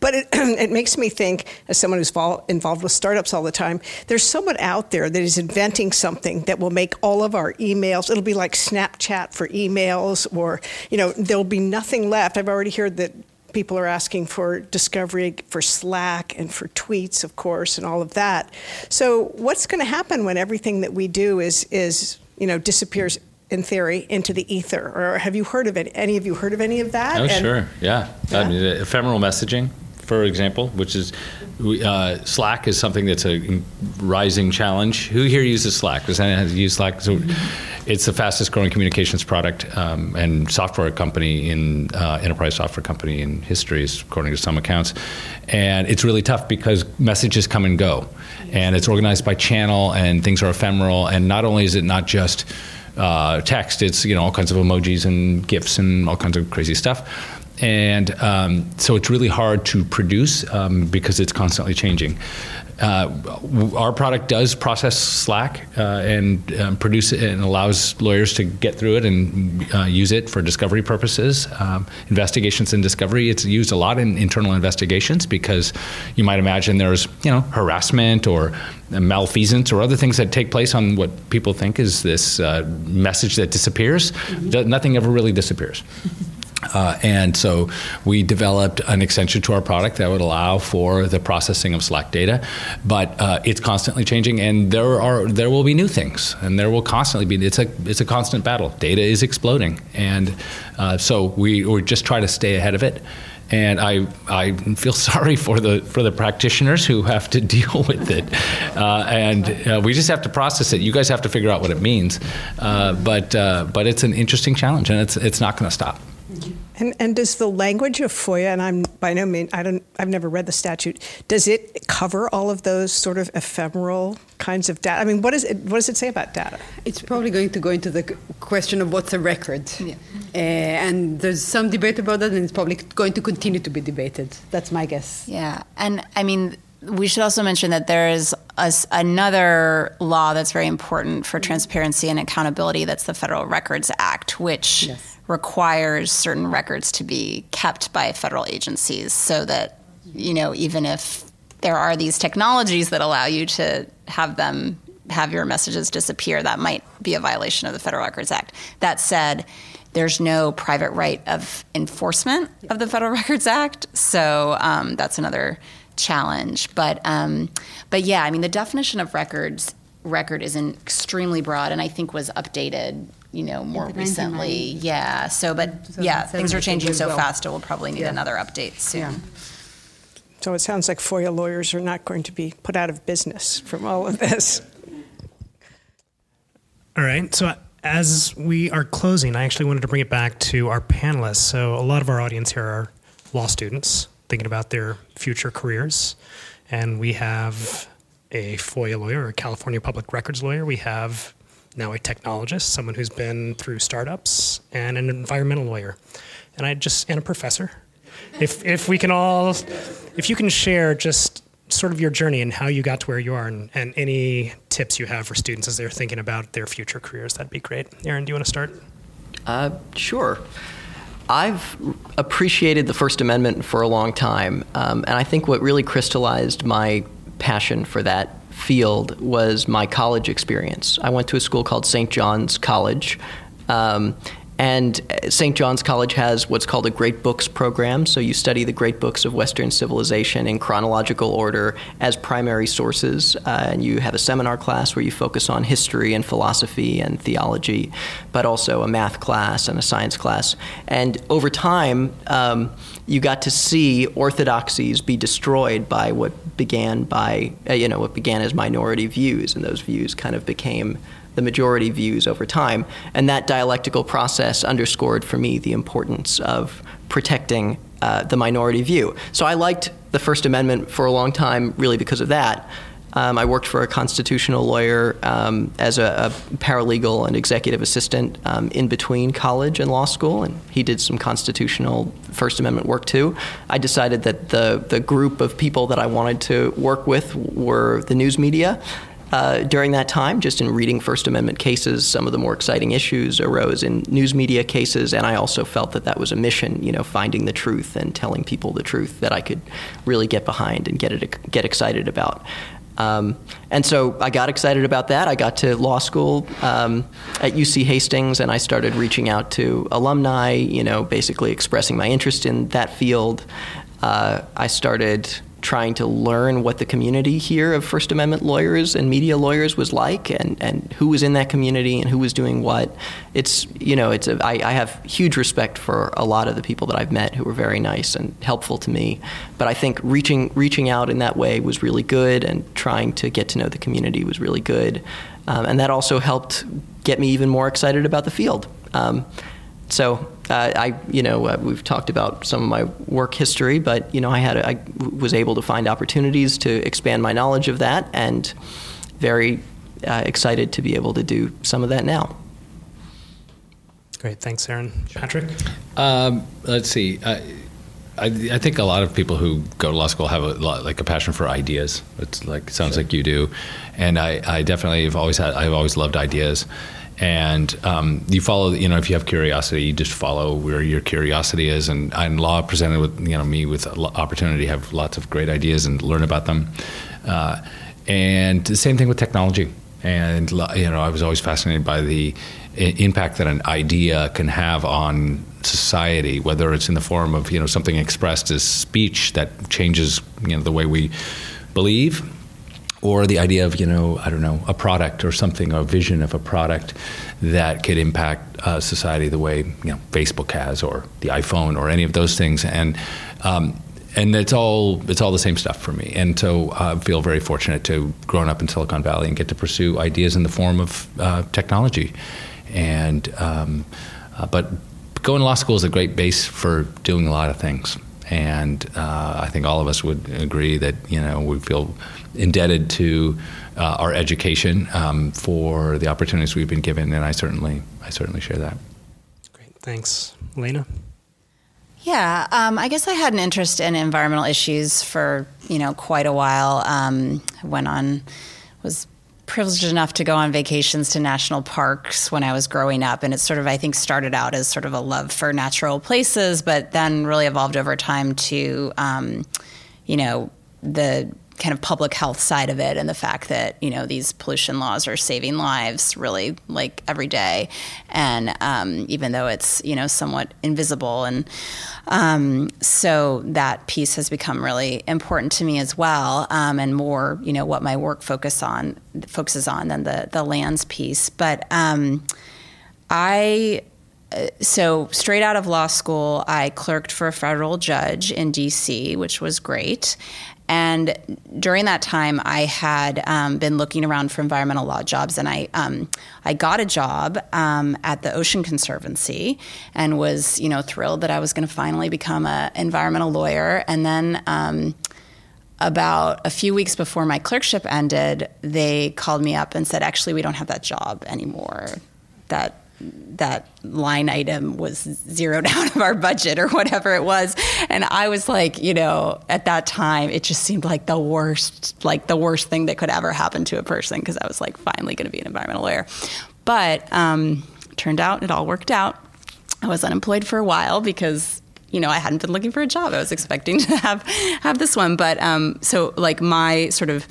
But it, it makes me think, as someone who's vol- involved with startups all the time, there's someone out there that is inventing something that will make all of our emails. It'll be like Snapchat for emails, or you know, there'll be nothing left. I've already heard that people are asking for discovery for Slack and for tweets, of course, and all of that. So, what's going to happen when everything that we do is is you know disappears? In theory, into the ether, or have you heard of it? Any of you heard of any of that? Oh, and, sure, yeah. yeah. I mean, ephemeral messaging, for example, which is uh, Slack is something that's a rising challenge. Who here uses Slack? Does anyone use Slack? So it's the fastest growing communications product um, and software company in uh, enterprise software company in history, according to some accounts. And it's really tough because messages come and go, and it's organized by channel, and things are ephemeral. And not only is it not just uh, text, it's you know all kinds of emojis and gifs and all kinds of crazy stuff and um, so it's really hard to produce um, because it's constantly changing. Uh, our product does process Slack uh, and um, produce it and allows lawyers to get through it and uh, use it for discovery purposes, um, investigations and discovery. It's used a lot in internal investigations because you might imagine there's you know harassment or malfeasance or other things that take place on what people think is this uh, message that disappears. Mm-hmm. Nothing ever really disappears. Uh, and so we developed an extension to our product that would allow for the processing of Slack data, but uh, it's constantly changing, and there are there will be new things, and there will constantly be. It's a it's a constant battle. Data is exploding, and uh, so we we just try to stay ahead of it. And I, I feel sorry for the for the practitioners who have to deal with it, uh, and uh, we just have to process it. You guys have to figure out what it means, uh, but but it's an interesting challenge, and it's it's not going to stop. And, and does the language of FOIA, and I'm by no means, I don't, I've never read the statute, does it cover all of those sort of ephemeral kinds of data? I mean, what, is it, what does it say about data? It's probably going to go into the question of what's a record. Yeah. Uh, and there's some debate about that, and it's probably going to continue to be debated. That's my guess. Yeah. And I mean, we should also mention that there is a, another law that's very important for transparency and accountability. That's the Federal Records Act, which yes. Requires certain records to be kept by federal agencies, so that you know even if there are these technologies that allow you to have them have your messages disappear, that might be a violation of the Federal Records Act. That said, there's no private right of enforcement of the Federal Records Act, so um, that's another challenge. But um, but yeah, I mean the definition of records record is an extremely broad, and I think was updated. You know, more recently, yeah. So, but yeah, things are changing so fast. It will probably need yeah. another update soon. Yeah. So it sounds like FOIA lawyers are not going to be put out of business from all of this. All right. So as we are closing, I actually wanted to bring it back to our panelists. So a lot of our audience here are law students thinking about their future careers. And we have a FOIA lawyer, a California Public Records lawyer. We have now a technologist, someone who's been through startups, and an environmental lawyer. And I just and a professor. If if we can all if you can share just sort of your journey and how you got to where you are and, and any tips you have for students as they're thinking about their future careers, that'd be great. Aaron, do you want to start? Uh, sure. I've appreciated the First Amendment for a long time, um, and I think what really crystallized my passion for that field was my college experience. I went to a school called St. John's College. Um, and St. John's College has what's called a Great Books program. So you study the great books of Western civilization in chronological order as primary sources. Uh, and you have a seminar class where you focus on history and philosophy and theology, but also a math class and a science class. And over time, um, you got to see orthodoxies be destroyed by what began by, uh, you know, what began as minority views. And those views kind of became the majority views over time. And that dialectical process underscored for me the importance of protecting uh, the minority view. So I liked the First Amendment for a long time, really because of that. Um, I worked for a constitutional lawyer um, as a, a, paralegal and executive assistant um, in between college and law school, and he did some constitutional First Amendment work too. I decided that the, the group of people that I wanted to work with were the news media, uh, during that time, just in reading First Amendment cases, some of the more exciting issues arose in news media cases, and I also felt that that was a mission, you know, finding the truth and telling people the truth that I could really get behind and get it get excited about. Um, and so I got excited about that. I got to law school um, at UC Hastings, and I started reaching out to alumni, you know, basically expressing my interest in that field. Uh, I started trying to learn what the community here of First Amendment lawyers and media lawyers was like, and, and who was in that community and who was doing what. It's you know, it's a, I, I have huge respect for a lot of the people that I've met who were very nice and helpful to me. But I think reaching reaching out in that way was really good, and trying to get to know the community was really good, um, and that also helped get me even more excited about the field. Um, so uh, I, you know, uh, we've talked about some of my work history, but you know, I had, a, I was able to find opportunities to expand my knowledge of that, and very uh, excited to be able to do some of that now. Great, thanks, Aaron. Patrick. Um, let's see. I, I, think a lot of people who go to law school have a lot, like a passion for ideas. It's like sounds sure. like you do, and I, I definitely have always had. I've always loved ideas and um, you follow you know if you have curiosity you just follow where your curiosity is. And, and law presented with you know me with opportunity to have lots of great ideas and learn about them. Uh, and the same thing with technology. And you know I was always fascinated by the impact that an idea can have on society whether it's in the form of you know something expressed as speech that changes you know the way we believe or the idea of you know I don't know a product or something, a vision of a product that could impact uh, society the way you know Facebook has, or the iPhone, or any of those things, and um, and it's all it's all the same stuff for me. And so I feel very fortunate to grown up in Silicon Valley and get to pursue ideas in the form of uh, technology, and um, uh, but going to law school is a great base for doing a lot of things. And uh, I think all of us would agree that you know we feel indebted to uh, our education um, for the opportunities we've been given, and I certainly I certainly share that. Great, thanks, Lena. Yeah, um, I guess I had an interest in environmental issues for you know quite a while. Um, went on was privileged enough to go on vacations to national parks when I was growing up. And it sort of, I think, started out as sort of a love for natural places, but then really evolved over time to, um, you know, the kind of public health side of it and the fact that you know these pollution laws are saving lives really like every day and um, even though it's you know somewhat invisible and um, so that piece has become really important to me as well um, and more you know what my work focus on focuses on than the the lands piece but um, I uh, so straight out of law school, I clerked for a federal judge in D.C., which was great. And during that time, I had um, been looking around for environmental law jobs, and I um, I got a job um, at the Ocean Conservancy, and was you know thrilled that I was going to finally become an environmental lawyer. And then um, about a few weeks before my clerkship ended, they called me up and said, "Actually, we don't have that job anymore. That that line item was zeroed out of our budget or whatever it was. And i was like you know at that time it just seemed like the worst like the worst thing that could ever happen to a person because i was like finally going to be an environmental lawyer. But um, turned out it all worked out. I was unemployed for a while because you know, I hadn't been looking for a job. I was expecting to have have this one, but um, so like my sort of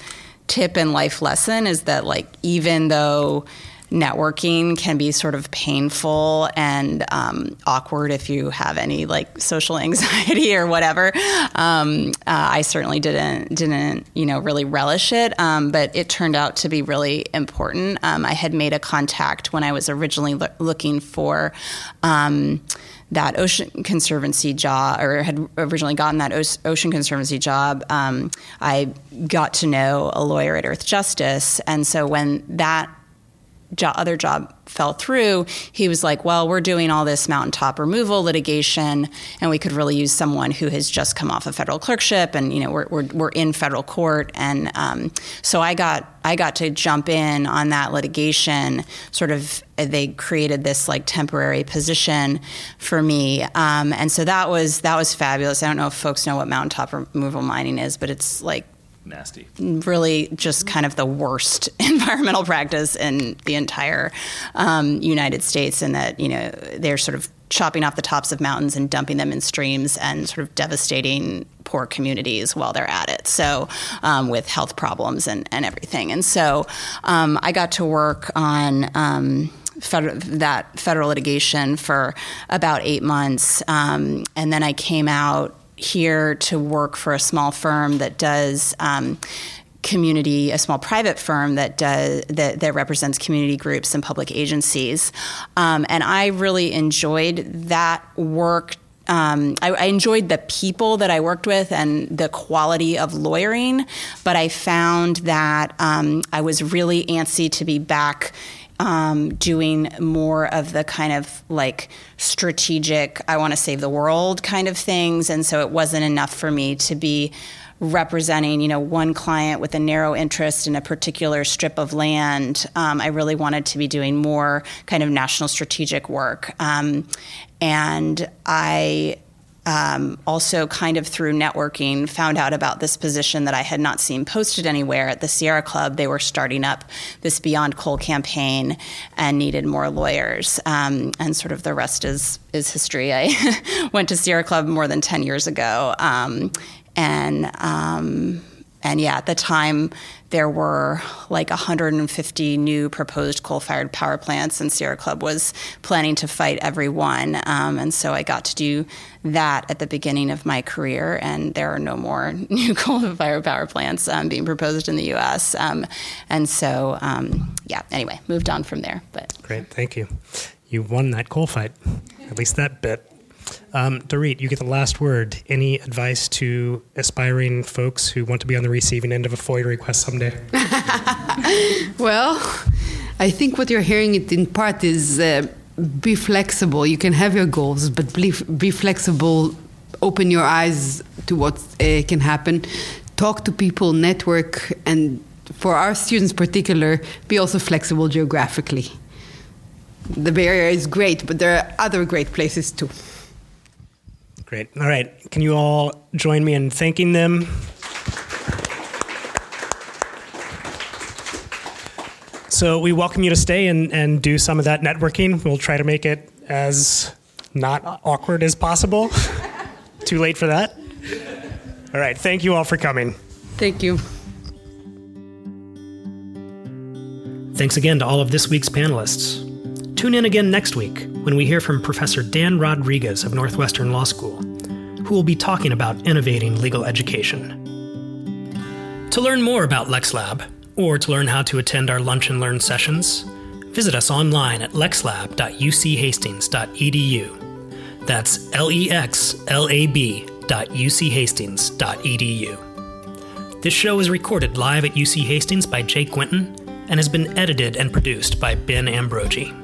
tip and life lesson is that like even though networking can be sort of painful and um, awkward if you have any like social anxiety or whatever. Um, uh, I certainly didn't didn't you know really relish it, um, but it turned out to be really important. Um, I had made a contact when I was originally lo- looking for um, that Ocean Conservancy job, or had originally gotten that Ocean Conservancy job, um, I got to know a lawyer at Earth Justice. And so when that jo- other job fell through, he was like, "Well, we're doing all this mountaintop removal litigation, and we could really use someone who has just come off a federal clerkship, and you know, we're we're, we're in federal court." And um, so I got I got to jump in on that litigation. Sort of, they created this like temporary position for me, um, and so that was that was fabulous. I don't know if folks know what mountaintop removal mining is, but it's like nasty. Really, just kind of the worst environmental practice in the entire um, United States, and that you know they're sort of chopping off the tops of mountains and dumping them in streams and sort of devastating poor communities while they're at it. So, um, with health problems and, and everything. And so, um, I got to work on. Um, that federal litigation for about eight months. Um, and then I came out here to work for a small firm that does. Um, community, a small private firm that does that, that represents community groups and public agencies, um, and I really enjoyed that work um, I, I, enjoyed the people that I worked with and the quality of lawyering, but I found that um, I was really antsy to be back um, doing more of the kind of like strategic, I want to save the world kind of things. And so it wasn't enough for me to be representing, you know, one client with a narrow interest in a particular strip of land. Um, I really wanted to be doing more kind of national strategic work. Um, and I um, also kind of through networking found out about this position that I had not seen posted anywhere at the Sierra Club. They were starting up this Beyond Coal campaign and needed more lawyers. Um, and sort of the rest is is history. I went to Sierra Club more than ten years ago, um, and um, and yeah, at the time there were like 150 new proposed coal-fired power plants, and Sierra Club was planning to fight every one. Um, and so I got to do that at the beginning of my career, and there are no more new coal-fired power plants um, being proposed in the U.S. Um, and so, um, yeah. Anyway, moved on from there. But great, thank you. You won that coal fight, at least that bit. Um, Dorit, you get the last word. Any advice to aspiring folks who want to be on the receiving end of a FOIA request someday? well, I think what you're hearing it in part is uh, be flexible. You can have your goals, but be, be flexible. Open your eyes to what uh, can happen. Talk to people, network, and for our students, in particular, be also flexible geographically. The Bay Area is great, but there are other great places too. Great. All right. Can you all join me in thanking them? So we welcome you to stay and, and do some of that networking. We'll try to make it as not awkward as possible. Too late for that? All right. Thank you all for coming. Thank you. Thanks again to all of this week's panelists. Tune in again next week when we hear from Professor Dan Rodriguez of Northwestern Law School, who will be talking about innovating legal education. To learn more about LexLab, or to learn how to attend our Lunch and Learn sessions, visit us online at lexlab.uchastings.edu. That's L E X L A B dot. This show is recorded live at UC Hastings by Jake Quinton and has been edited and produced by Ben Ambrogi.